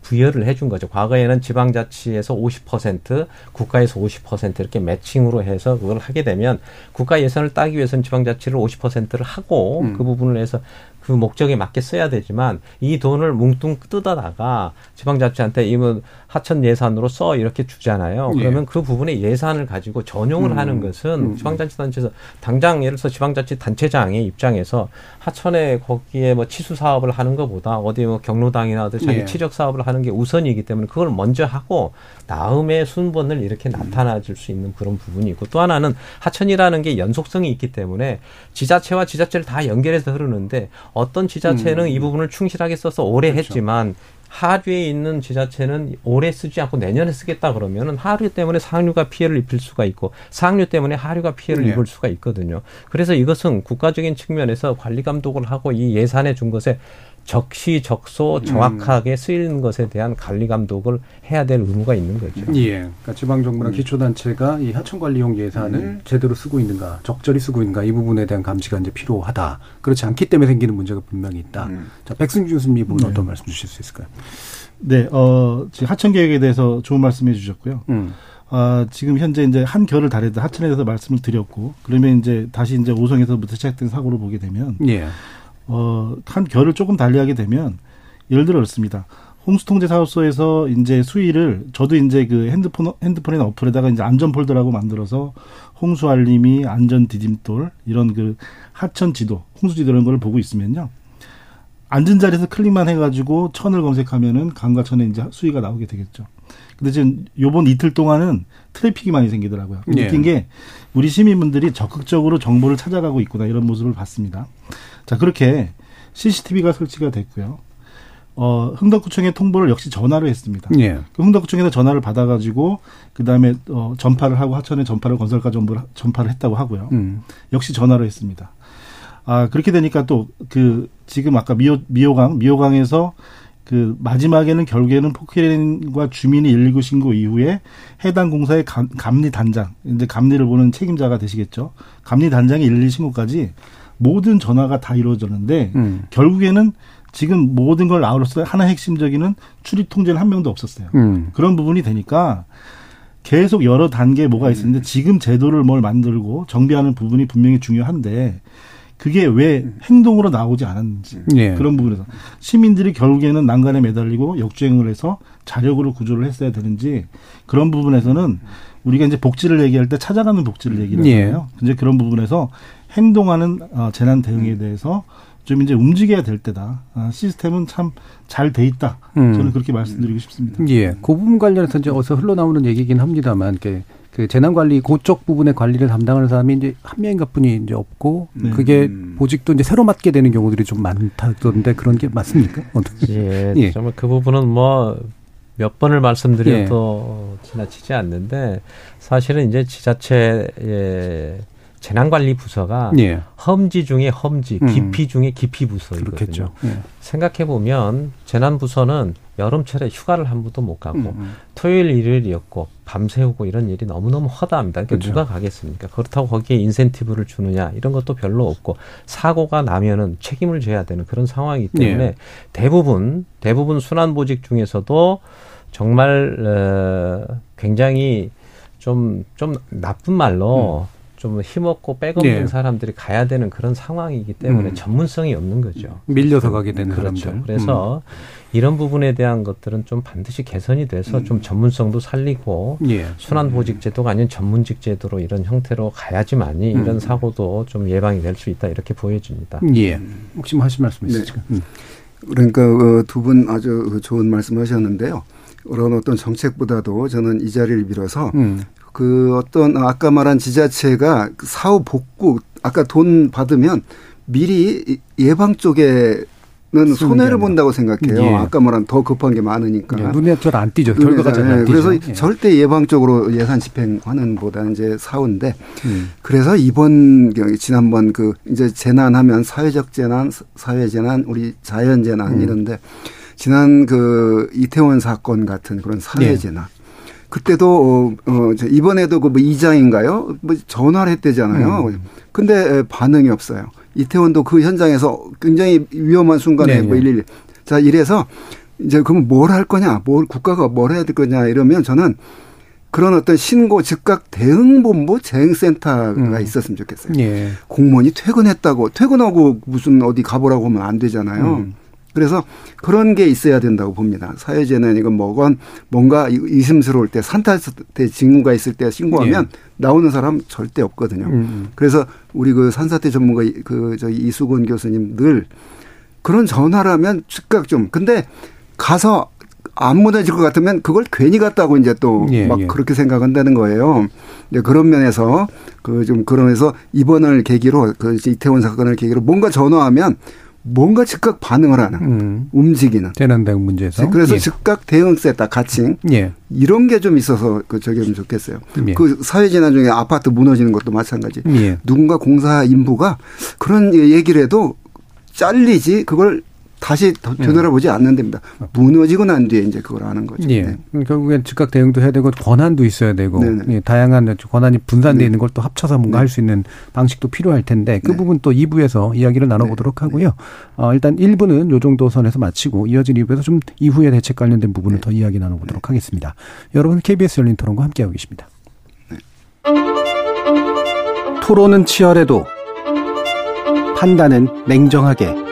Speaker 4: 부여를 해준 거죠. 과거에는 지방자치에서 50%, 국가에서 50% 이렇게 매칭으로 해서 그걸 하게 되면 국가 예산을 따기 위해서는 지방자치를 50%를 하고 음. 그 부분을 해서 그 목적에 맞게 써야 되지만 이 돈을 뭉뚱 뜯어다가 지방자치한테 이뭐 하천 예산으로 써 이렇게 주잖아요. 예. 그러면 그 부분에 예산을 가지고 전용을 음. 하는 것은 음. 지방자치단체에서 당장 예를 들어서 지방자치단체장의 입장에서 하천에 거기에 뭐 치수 사업을 하는 것보다 어디 뭐 경로당이나 어디 자기 예. 치적 사업을 하는 게 우선이기 때문에 그걸 먼저 하고 다음에 순번을 이렇게 음. 나타나줄 수 있는 그런 부분이 있고 또 하나는 하천이라는 게 연속성이 있기 때문에 지자체와 지자체를 다 연결해서 흐르는데 어떤 지자체는 음. 이 부분을 충실하게 써서 오래 그렇죠. 했지만 하류에 있는 지자체는 올해 쓰지 않고 내년에 쓰겠다 그러면은 하류 때문에 상류가 피해를 입힐 수가 있고 상류 때문에 하류가 피해를 네. 입을 수가 있거든요. 그래서 이것은 국가적인 측면에서 관리 감독을 하고 이 예산에 준 것에 적시적소 음. 정확하게 쓰이는 것에 대한 관리 감독을 해야 될 의무가 있는 거죠.
Speaker 1: 예. 그러니까 지방 정부나 음. 기초 단체가 이 하천 관리용 예산을 음. 제대로 쓰고 있는가, 적절히 쓰고 있는가 이 부분에 대한 감시가 이제 필요하다. 그렇지 않기 때문에 생기는 문제가 분명히 있다. 음. 자, 백승주 교수님 분 네. 어떤 말씀 주실 수 있을까요?
Speaker 5: 네, 어, 지금 하천 계획에 대해서 좋은 말씀해 주셨고요. 음. 아, 지금 현재 이제 한 결을 달해도 하천에 대해서 말씀을 드렸고, 그러면 이제 다시 이제 오송에서부터 시작된 사고를 보게 되면, 예. 어, 한 결을 조금 달리하게 되면 예를 들어 그렇습니다. 홍수통제 사업소에서 이제 수위를 저도 이제 그 핸드폰 핸드폰이나 어플에다가 이제 안전 폴더라고 만들어서 홍수 알림이 안전 디딤돌 이런 그 하천 지도, 홍수 지도 이런 걸 보고 있으면요. 앉은 자리에서 클릭만 해가지고 천을 검색하면은 강과 천에 이제 수위가 나오게 되겠죠. 근데 지금 요번 이틀 동안은 트래픽이 많이 생기더라고요. 예. 느낀 게 우리 시민분들이 적극적으로 정보를 찾아가고 있구나 이런 모습을 봤습니다. 자, 그렇게 CCTV가 설치가 됐고요. 어, 흥덕구청에 통보를 역시 전화를 했습니다. 예. 그 흥덕구청에서 전화를 받아가지고 그 다음에 어, 전파를 하고 하천에 전파를 건설가 정보를 전파를 했다고 하고요. 음. 역시 전화를 했습니다. 아 그렇게 되니까 또 그 지금 아까 미호 미호강 미호강에서 그 마지막에는 결국에는 포크레인과 주민이 119 신고 이후에 해당 공사의 감, 감리 단장 이제 감리를 보는 책임자가 되시겠죠. 감리 단장의 112 신고까지 모든 전화가 다 이루어졌는데 음. 결국에는 지금 모든 걸 아우러서 하나 핵심적인은 출입 통제는 한 명도 없었어요. 음. 그런 부분이 되니까 계속 여러 단계 뭐가 있었는데 음. 지금 제도를 뭘 만들고 정비하는 부분이 분명히 중요한데 그게 왜 행동으로 나오지 않았는지 예. 그런 부분에서 시민들이 결국에는 난간에 매달리고 역주행을 해서 자력으로 구조를 했어야 되는지 그런 부분에서는 우리가 이제 복지를 얘기할 때 찾아가는 복지를 얘기를 예. 하잖아요. 예. 이제 그런 부분에서 행동하는 어, 재난 대응에 대해서 좀 이제 움직여야 될 때다. 아, 시스템은 참 잘 돼 있다. 음. 저는 그렇게 말씀드리고 싶습니다.
Speaker 1: 예. 그 부분 관련해서 이제 어서 흘러나오는 얘기긴 합니다만, 그, 그 재난 관리 그쪽 부분의 관리를 담당하는 사람이 이제 한 명인가 뿐이 이제 없고, 네. 그게 음. 보직도 이제 새로 맡게 되는 경우들이 좀 많다던데 그런 게 맞습니까? 어떻게?
Speaker 4: 예. 예. 정말 그 부분은 뭐 몇 번을 말씀드려도 예. 지나치지 않는데 사실은 이제 지자체의 재난관리 부서가 예. 험지 중에 험지, 음. 깊이 중에 깊이 부서이거든요. 예. 생각해 보면 재난 부서는 여름철에 휴가를 한 번도 못 가고 음. 음. 토요일 일요일이었고 밤새우고 이런 일이 너무너무 허다합니다. 그러니까 그렇죠. 누가 가겠습니까? 그렇다고 거기에 인센티브를 주느냐 이런 것도 별로 없고 사고가 나면은 책임을 져야 되는 그런 상황이기 때문에 예. 대부분 대부분 순환보직 중에서도 정말 어, 굉장히 좀좀 좀 나쁜 말로 음. 좀 힘없고 백없는 네. 사람들이 가야 되는 그런 상황이기 때문에 음. 전문성이 없는 거죠.
Speaker 1: 밀려서 가게 되는
Speaker 4: 그렇죠.
Speaker 1: 사람들.
Speaker 4: 그래서 음. 이런 부분에 대한 것들은 좀 반드시 개선이 돼서 음. 좀 전문성도 살리고 예. 순환 보직 제도가 아닌 전문직 제도로 이런 형태로 가야지만이 음. 이런 사고도 좀 예방이 될 수 있다 이렇게 보여집니다.
Speaker 1: 예. 혹시 뭐 하실 말씀 있으실까요? 네. 음.
Speaker 3: 그러니까 그 두분 아주 좋은 말씀하셨는데요. 그런 어떤 정책보다도 저는 이 자리를 빌어서 음. 그 어떤 아까 말한 지자체가 사후 복구 아까 돈 받으면 미리 예방 쪽에 는 손해를 본다고 생각해요. 예. 아까 말한 더 급한 게 많으니까. 예.
Speaker 1: 눈에 잘 안 띄죠. 결과가 잘안 예.
Speaker 3: 띄죠. 그래서 예. 절대 예방적으로 예산 집행하는 보다 이제 사후인데 음. 그래서 이번 경우 지난번 그 이제 재난하면 사회적 재난, 사회 재난, 우리 자연 재난 음. 이런데 지난 그 이태원 사건 같은 그런 사회 예. 재난 그때도 어, 어 이번에도 그 뭐 이장인가요? 뭐 전화를 했대잖아요. 음. 근데 반응이 없어요. 이태원도 그 현장에서 굉장히 위험한 순간에 네, 뭐 네. 일일 자 이래서 이제 그러면 뭘할 거냐? 뭘 국가가 뭘 해야 될 거냐 이러면 저는 그런 어떤 신고 즉각 대응본부 재행센터가 음. 있었으면 좋겠어요. 예. 공무원이 퇴근했다고 퇴근하고 무슨 어디 가보라고 하면 안 되잖아요. 음. 그래서 그런 게 있어야 된다고 봅니다. 사회재난 이건 뭐건 뭔가 의심스러울 때 산타 때 징후가 있을 때 신고하면 예. 나오는 사람 절대 없거든요. 음, 음. 그래서 우리 그 산사태 전문가 그 저희 이수근 교수님 늘 그런 전화라면 즉각 좀 근데 가서 안 무너질 것 같으면 그걸 괜히 갔다고 이제 또막 예, 예. 그렇게 생각한다는 거예요. 네, 그런 면에서 그 좀 그러면서 이번을 계기로 그 이태원 사건을 계기로 뭔가 전화하면 뭔가 즉각 반응을 하는 음. 움직이는
Speaker 1: 재난 대응 문제에서
Speaker 3: 그래서 예. 즉각 대응 세다 가칭 예. 이런 게 좀 있어서 그 저기 하면 좋겠어요. 예. 그 사회 재난 중에 아파트 무너지는 것도 마찬가지. 예. 누군가 공사 인부가 그런 얘기를 해도 잘리지 그걸 다시 되돌아보지 음. 않는 됩니다. 무너지고 난 뒤에 이제 그걸 하는 거죠.
Speaker 1: 예. 네. 결국엔 즉각 대응도 해야 되고 권한도 있어야 되고 예. 다양한 권한이 분산되어 네. 있는 걸 또 합쳐서 뭔가 네. 할수 있는 방식도 필요할 텐데 그 네. 부분 또 2부에서 이야기를 나눠보도록 네. 하고요. 어, 일단 1부는 요 정도 선에서 마치고 이어진 2부에서 좀 이후에 대책 관련된 부분을 더 이야기 나눠보도록 하겠습니다. 여러분 KBS 열린 토론과 함께하고 계십니다. 토론은 치열해도 판단은 냉정하게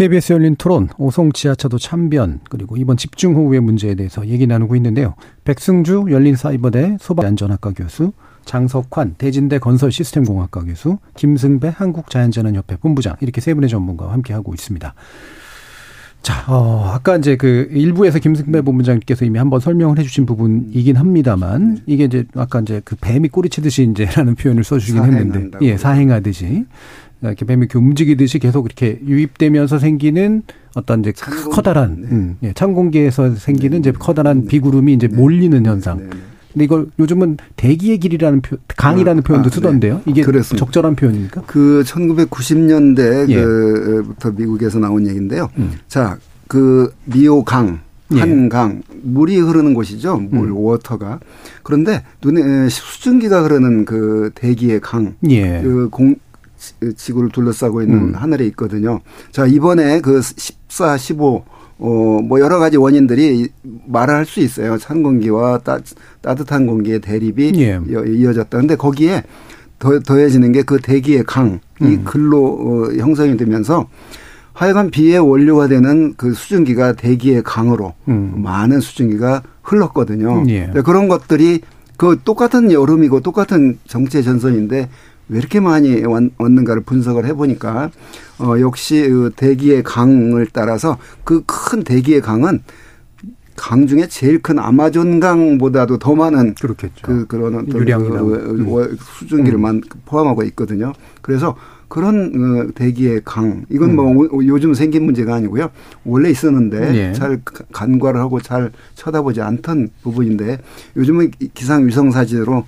Speaker 1: KBS 열린 토론, 오송 지하차도 참변, 그리고 이번 집중호우의 문제에 대해서 얘기 나누고 있는데요. 백승주 열린사이버대 소방안전학과 교수, 장석환 대진대 건설시스템공학과 교수, 김승배 한국자연재난협회 본부장 이렇게 세 분의 전문가와 함께 하고 있습니다. 자, 어, 아까 이제 그 일부에서 김승배 본부장님께서 이미 한번 설명을 해주신 부분이긴 합니다만 네. 이게 이제 아까 이제 그 뱀이 꼬리치듯이 이제라는 표현을 써주긴 했는데, 예, 사행하듯이 이렇게 뱀이 이렇게 움직이듯이 계속 이렇게 유입되면서 생기는 어떤 이제 창공, 커다란 네. 음, 예, 찬 공기에서 생기는 네. 이제 커다란 네. 비구름이 이제 네. 몰리는 현상. 네. 근데 이걸 요즘은 대기의 길이라는 표, 강이라는 아, 표현도 아, 쓰던데요. 이게 그렇습니다. 적절한 표현입니까?
Speaker 3: 그 1990년대 예. 그부터 미국에서 나온 얘기인데요. 음. 자, 그 미오강 예. 한강 물이 흐르는 곳이죠. 물 음. 워터가 그런데 눈에 수증기가 흐르는 그 대기의 강, 예. 그 공 지구를 둘러싸고 있는 음. 하늘에 있거든요. 자, 이번에 그 14, 15, 어, 뭐 여러 가지 원인들이 말할 수 있어요. 찬 공기와 따, 따뜻한 공기의 대립이 예. 이어졌다. 근데 거기에 더, 더해지는 게 그 대기의 강이 음. 글로 어, 형성이 되면서 하여간 비의 원료가 되는 그 수증기가 대기의 강으로 음. 많은 수증기가 흘렀거든요. 예. 그런 것들이 그 똑같은 여름이고 똑같은 정체 전선인데 왜 이렇게 많이 왔는가를 분석을 해보니까 어 역시 그 대기의 강을 따라서 그 큰 대기의 강은 강 중에 제일 큰 아마존 강보다도 더 많은
Speaker 1: 그렇겠죠.
Speaker 3: 그 그런 어떤 그 음. 수증기를 음. 포함하고 있거든요. 그래서 그런 어, 대기의 강 이건 뭐 음. 요즘 생긴 문제가 아니고요 원래 있었는데 예. 잘 간과를 하고 잘 쳐다보지 않던 부분인데 요즘은 기상 위성 사진으로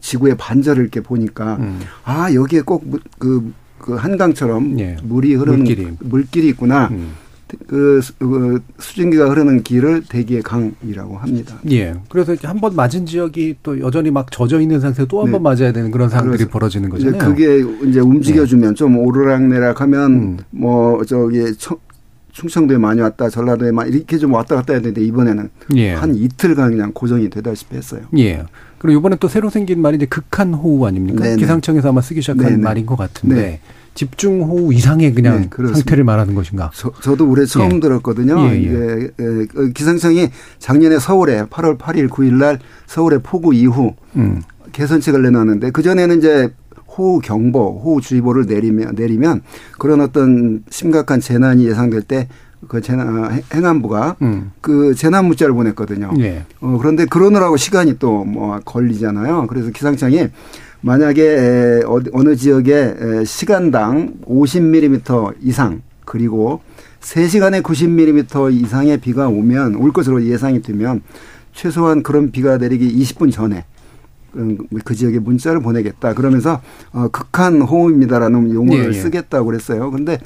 Speaker 3: 지구의 반절을 이렇게 보니까 음. 아 여기에 꼭그 그 한강처럼 예. 물이 흐르는 물길이, 물길이 있구나. 음. 그, 그 수증기가 흐르는 길을 대기의 강이라고 합니다.
Speaker 1: 예. 그래서 한 번 맞은 지역이 또 여전히 막 젖어 있는 상태에서 또 한번 네. 맞아야 되는 그런 상황들이 벌어지는 거잖아요.
Speaker 3: 이제 그게 이제 움직여주면 네. 좀 오르락내락하면 음. 뭐 저기 충청도에 많이 왔다 전라도에 많이 이렇게 좀 왔다 갔다 해야 되는데 이번에는 예. 한 이틀간 그냥 고정이 되다시피 했어요.
Speaker 1: 예. 그리고 이번에 또 새로 생긴 말이 이제 극한 호우 아닙니까? 네네. 기상청에서 아마 쓰기 시작한 네네. 말인 것 같은데 네. 집중 호우 이상의 그냥 네, 상태를 말하는 것인가?
Speaker 3: 저, 도 올해 처음 예. 들었거든요. 예, 예. 예, 예. 기상청이 작년에 서울에 8월 8일 9일 날 서울에 폭우 이후 음. 개선책을 내놨는데 그 전에는 이제 호우 경보, 호우 주의보를 내리면 내리면 그런 어떤 심각한 재난이 예상될 때 그 재난 행안부가 음. 그 재난 문자를 보냈거든요. 예. 어 그런데 그러느라고 시간이 또 뭐 걸리잖아요. 그래서 기상청이 만약에 어느 지역에 시간당 50mm 이상 그리고 3시간에 90mm 이상의 비가 오면 올 것으로 예상이 되면 최소한 그런 비가 내리기 20분 전에 그, 그 지역에 문자를 보내겠다. 그러면서 어, 극한 호우입니다라는 용어를 예, 예. 쓰겠다고 그랬어요. 근데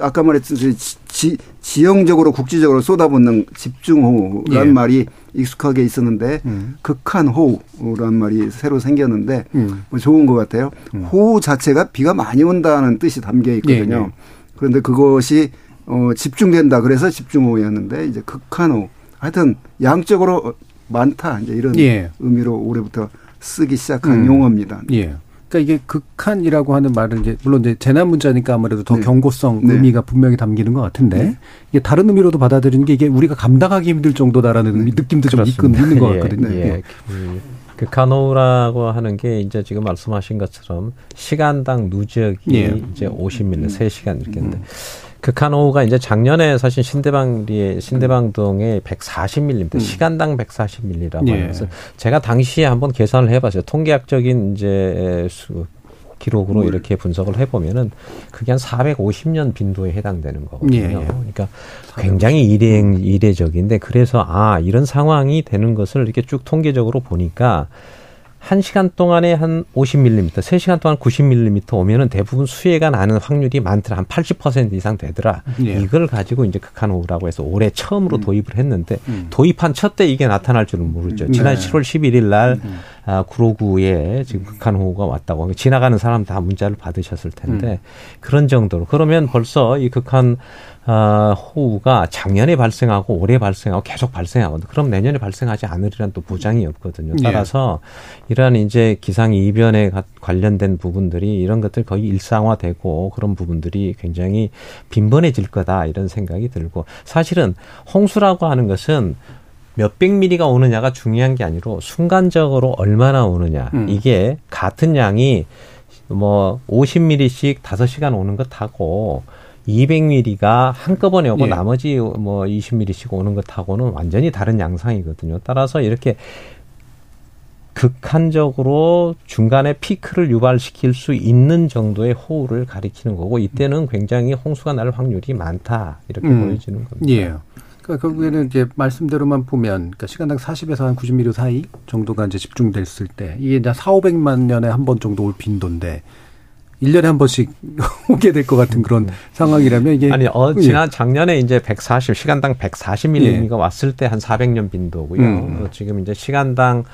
Speaker 3: 아까 말했듯이 지, 지형적으로 국지적으로 쏟아붓는 집중호우란 예. 말이 익숙하게 있었는데 음. 극한 호우란 말이 새로 생겼는데 음. 뭐 좋은 것 같아요. 음. 호우 자체가 비가 많이 온다는 뜻이 담겨 있거든요. 예, 예. 그런데 그것이 어, 집중된다. 그래서 집중호우였는데 이제 극한 호우. 하여튼 양적으로 많다. 이제 이런 예. 의미로 올해부터 쓰기 시작한 음. 용어입니다.
Speaker 1: 예. 그러니까 이게 극한이라고 하는 말은 이제 물론 이제 재난 문자니까 아무래도 더 네. 경고성 네. 의미가 분명히 담기는 것 같은데 네. 이게 다른 의미로도 받아들이는 게 이게 우리가 감당하기 힘들 정도다라는 네. 느낌도 좀 있긴 있는 것 예. 같거든요. 예. 예.
Speaker 4: 그, 극한호우라고 하는 게 이제 지금 말씀하신 것처럼 시간당 누적이 예. 이제 50mm, 음. 3시간 이렇게 인데 음. 극한호우가 이제 작년에 사실 신대방리에 신대방동에 140mm, 음. 시간당 140mm라고 예. 하면서 제가 당시에 한번 계산을 해봤어요. 통계학적인 이제 수, 기록으로 물. 이렇게 분석을 해보면은 그게 한 450년 빈도에 해당되는 거거든요. 예, 예. 그러니까 굉장히 이례 이례적인데 그래서 아 이런 상황이 되는 것을 이렇게 쭉 통계적으로 보니까. 한시간 동안에 한 50mm, 세시간 동안 90mm 오면은 대부분 수해가 나는 확률이 많더라. 한 80% 이상 되더라. 예. 이걸 가지고 이제 극한호우라고 해서 올해 처음으로 음. 도입을 했는데 음. 도입한 첫 때 이게 나타날 줄은 모르죠. 지난 네. 7월 11일 날 음. 아, 구로구에 지금 극한 호우가 왔다고 지나가는 사람 다 문자를 받으셨을 텐데 음. 그런 정도로 그러면 벌써 이 극한 어, 호우가 작년에 발생하고 올해 발생하고 계속 발생하거든요. 그럼 내년에 발생하지 않으리란 또 보장이 없거든요. 예. 따라서 예. 이러한 이제 기상 이변에 관련된 부분들이 이런 것들 거의 일상화되고 그런 부분들이 굉장히 빈번해질 거다 이런 생각이 들고 사실은 홍수라고 하는 것은 몇백 미리가 오느냐가 중요한 게 아니고 순간적으로 얼마나 오느냐 음. 이게 같은 양이 뭐 50미리씩 5시간 오는 것하고 200ml가 한꺼번에 오고 예. 나머지 뭐 20ml씩 오는 것하고는 완전히 다른 양상이거든요. 따라서 이렇게 극한적으로 중간에 피크를 유발시킬 수 있는 정도의 호우를 가리키는 거고 이때는 굉장히 홍수가 날 확률이 많다 이렇게 음. 보여지는 겁니다.
Speaker 1: 예. 그러니까 결국에는 이제 말씀대로만 보면 그러니까 시간당 40에서 한 90mm 사이 정도가 이제 집중됐을 때 이게 이제 4, 500만 년에 한 번 정도 올 빈도인데 1년에 한 번씩 [laughs] 오게 될 것 같은 그런 네. 상황이라면 이게
Speaker 4: 아니 어 예. 지난 작년에 이제 140 시간당 140mm가 예. 왔을 때 한 400년 빈도고요. 음. 지금 이제 시간당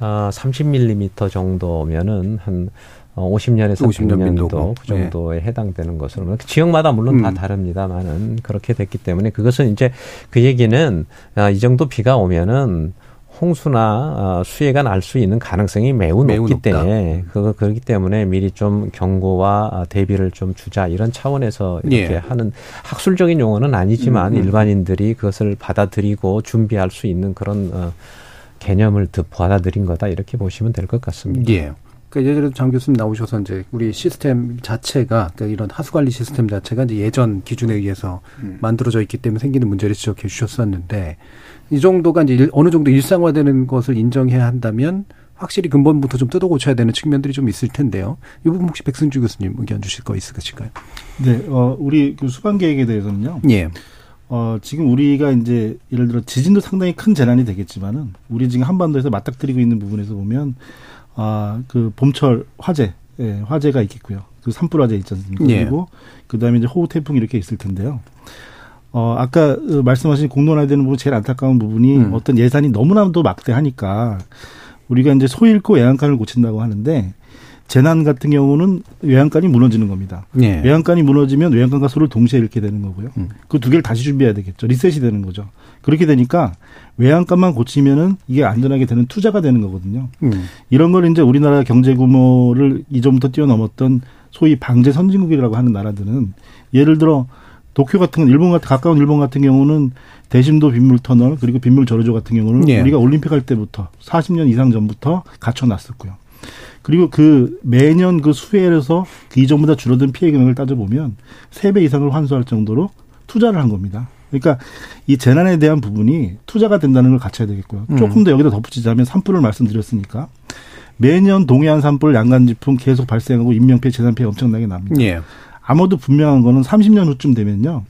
Speaker 4: 어 30mm 정도면은 한 50년에서 어, 50년 100년도 그 정도에 네. 해당되는 것으로 지역마다 물론 음. 다 다릅니다만은 그렇게 됐기 때문에 그것은 이제 그 얘기는 아, 이 정도 비가 오면은 홍수나 어, 수해가 날 수 있는 가능성이 매우, 매우 높기 높다. 때문에 그 그렇기 때문에 미리 좀 경고와 어, 대비를 좀 주자 이런 차원에서 이렇게 예. 하는 학술적인 용어는 아니지만 음, 음. 일반인들이 그것을 받아들이고 준비할 수 있는 그런 어, 개념을 받아들인 거다 이렇게 보시면 될 것 같습니다.
Speaker 1: 예. 그러니까 예전에도 장 교수님 나오셔서 이제 우리 시스템 자체가 그러니까 이런 하수 관리 시스템 자체가 이제 예전 기준에 의해서 음. 만들어져 있기 때문에 생기는 문제를 지적해 주셨었는데 이 정도가 이제 어느 정도 일상화되는 것을 인정해야 한다면 확실히 근본부터 좀 뜯어 고쳐야 되는 측면들이 좀 있을 텐데요. 이 부분 혹시 백승주 교수님 의견 주실 거 있으실까요?
Speaker 5: 네, 어, 우리 그 수방 계획에 대해서는요.
Speaker 1: 예.
Speaker 5: 어, 지금 우리가 이제 예를 들어 지진도 상당히 큰 재난이 되겠지만은 우리 지금 한반도에서 맞닥뜨리고 있는 부분에서 보면 아, 그 봄철 화재, 예, 화재가 있겠고요. 그 산불 화재 있지 않습니까? 예. 그리고 그다음에 이제 호우 태풍 이렇게 있을 텐데요. 어, 아까 그 말씀하신 공론화 되는 부분 제일 안타까운 부분이 음. 어떤 예산이 너무나도 막대하니까 우리가 이제 소 잃고 외양간을 고친다고 하는데 재난 같은 경우는 외양간이 무너지는 겁니다. 예. 외양간이 무너지면 외양간과 소를 동시에 잃게 되는 거고요. 음. 그두 개를 다시 준비해야 되겠죠. 리셋이 되는 거죠. 그렇게 되니까 외양간만 고치면은 이게 안전하게 되는 투자가 되는 거거든요. 음. 이런 걸 이제 우리나라 경제 규모를 이전부터 뛰어넘었던 소위 방제 선진국이라고 하는 나라들은 예를 들어 도쿄 같은 건 일본 같은 가까운 일본 같은 경우는 대심도 빗물 터널 그리고 빗물 저류조 같은 경우는 예. 우리가 올림픽 할 때부터 40년 이상 전부터 갖춰 놨었고요. 그리고 그 매년 그 수해에서 그 이전보다 줄어든 피해 금액을 따져보면 세 배 이상을 환수할 정도로 투자를 한 겁니다. 그러니까 이 재난에 대한 부분이 투자가 된다는 걸 갖춰야 되겠고요. 음. 조금 더 여기다 덧붙이자면 산불을 말씀드렸으니까 매년 동해안 산불 양간 지풍 계속 발생하고 인명피해 재산피해 엄청나게 납니다. 예. 아무도 분명한 거는 30년 후쯤 되면요.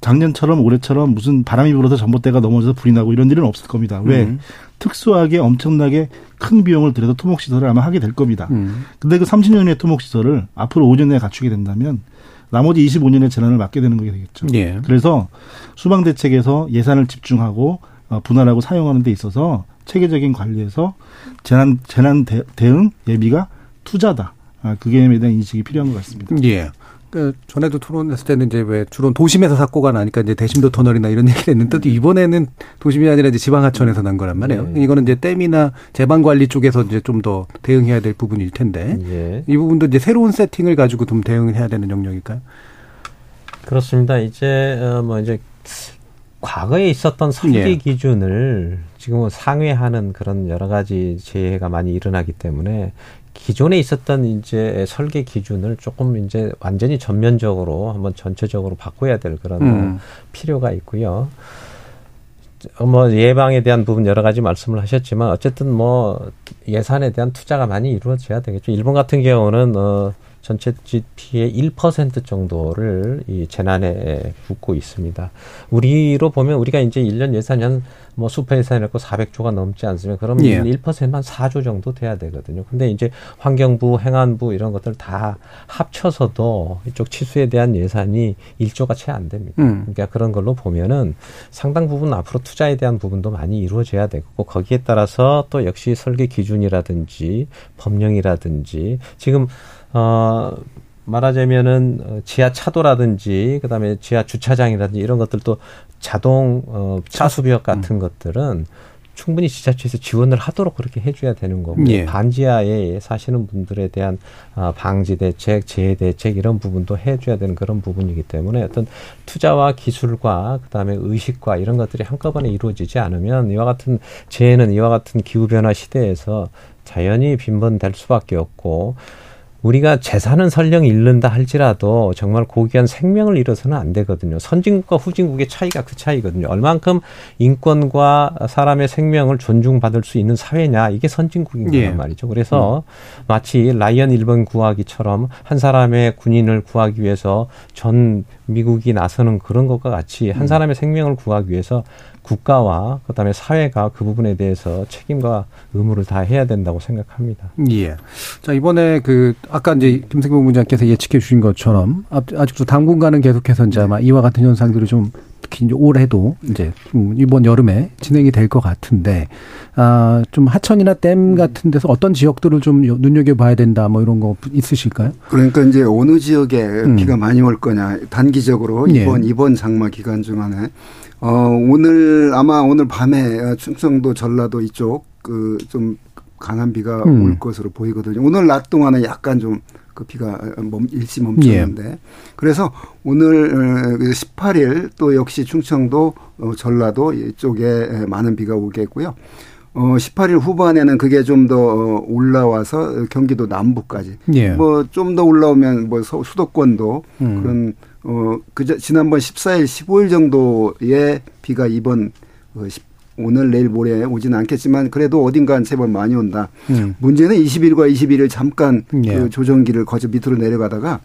Speaker 5: 작년처럼 올해처럼 무슨 바람이 불어서 전봇대가 넘어져서 불이 나고 이런 일은 없을 겁니다. 왜? 음. 특수하게 엄청나게 큰 비용을 들여서 토목시설을 아마 하게 될 겁니다. 음. 근데 그 30년의 토목시설을 앞으로 5년 내에 갖추게 된다면 나머지 25년의 재난을 막게 되는 거게 되겠죠. 예. 그래서 수방 대책에서 예산을 집중하고 어, 분할하고 사용하는 데 있어서 체계적인 관리에서 재난 재난 대, 응 예비가 투자다. 아, 그게 대한 인식이 필요한 것 같습니다.
Speaker 1: 예. 그 전에도 토론했을 때는 이제 왜 주로 도심에서 사고가 나니까 이제 대심도 터널이나 이런 얘기를 했는데 또 이번에는 도심이 아니라 이제 지방 하천에서 난 거란 말이에요. 네. 이거는 이제 댐이나 제방 관리 쪽에서 이제 좀 더 대응해야 될 부분일 텐데 네. 이 부분도 이제 새로운 세팅을 가지고 좀 대응을 해야 되는 영역일까요?
Speaker 4: 그렇습니다. 이제 어뭐 이제 과거에 있었던 설계 네. 기준을 지금은 상회하는 그런 여러 가지 재해가 많이 일어나기 때문에 기존에 있었던 이제 설계 기준을 조금 이제 완전히 전면적으로 한번 전체적으로 바꿔야 될 그런 음. 필요가 있고요. 뭐 예방에 대한 부분 여러 가지 말씀을 하셨지만 어쨌든 뭐 예산에 대한 투자가 많이 이루어져야 되겠죠. 일본 같은 경우는 어 전체 GDP의 1% 정도를 이 재난에 붓고 있습니다. 우리로 보면 우리가 이제 1년 예산이 한뭐 수퍼 예산이었고 400조가 넘지 않으면 그러면 예. 1%만 4조 정도 돼야 되거든요. 근데 이제 환경부, 행안부 이런 것들 다 합쳐서도 이쪽 치수에 대한 예산이 1조가 채 안 됩니다. 음. 그러니까 그런 걸로 보면은 상당 부분 앞으로 투자에 대한 부분도 많이 이루어져야 되고 거기에 따라서 또 역시 설계 기준이라든지 법령이라든지 지금 어 말하자면은 어, 지하 차도라든지 그다음에 지하 주차장이라든지 이런 것들도 자동 어 차수비역 같은 음. 것들은 충분히 지자체에서 지원을 하도록 그렇게 해줘야 되는 거고 예. 반지하에 사시는 분들에 대한 어, 방지 대책, 재해 대책 이런 부분도 해줘야 되는 그런 부분이기 때문에 어떤 투자와 기술과 그다음에 의식과 이런 것들이 한꺼번에 이루어지지 않으면 이와 같은 재해는 이와 같은 기후 변화 시대에서 자연히 빈번될 수밖에 없고 우리가 재산은 설령 잃는다 할지라도 정말 고귀한 생명을 잃어서는 안 되거든요. 선진국과 후진국의 차이가 그 차이거든요. 얼만큼 인권과 사람의 생명을 존중받을 수 있는 사회냐 이게 선진국인 거란 예. 말이죠. 그래서 음. 마치 라이언 일본 구하기처럼 한 사람의 군인을 구하기 위해서 전 미국이 나서는 그런 것과 같이 한 음. 사람의 생명을 구하기 위해서 국가와 그다음에 사회가 그 부분에 대해서 책임과 의무를 다 해야 된다고 생각합니다.
Speaker 1: 예. 자 이번에 그 아까 이제 김승봉 부장께서 예측해 주신 것처럼 아직도 당분간은 계속해서 이제 아마 이와 같은 현상들이 좀 특히 이제 올해도 이제 이번 여름에 진행이 될 것 같은데 아좀 하천이나 댐 같은 데서 어떤 지역들을 좀 눈여겨 봐야 된다 뭐 이런 거 있으실까요?
Speaker 3: 그러니까 이제 어느 지역에 음. 비가 많이 올 거냐 단기적으로 이번 예. 이번 장마 기간 중안에 어, 오늘 아마 오늘 밤에 충청도 전라도 이쪽 그 좀 강한 비가 음. 올 것으로 보이거든요. 오늘 낮 동안은 약간 좀 그 비가 멈, 일시 멈췄는데 예. 그래서 오늘 18일 어, 또 역시 충청도 어, 전라도 이쪽에 많은 비가 오겠고요. 어 18일 후반에는 그게 좀 더 올라와서 경기도 남부까지 예. 뭐좀 더 올라오면 뭐 수도권도 음. 그런 어, 그저 지난번 14일, 15일 정도의 비가 이번 어, 오늘 내일 모레 오지는 않겠지만 그래도 어딘가는 제법 많이 온다. 음. 문제는 20일과 21일 잠깐 예. 그 조정기를 거쳐 밑으로 내려가다가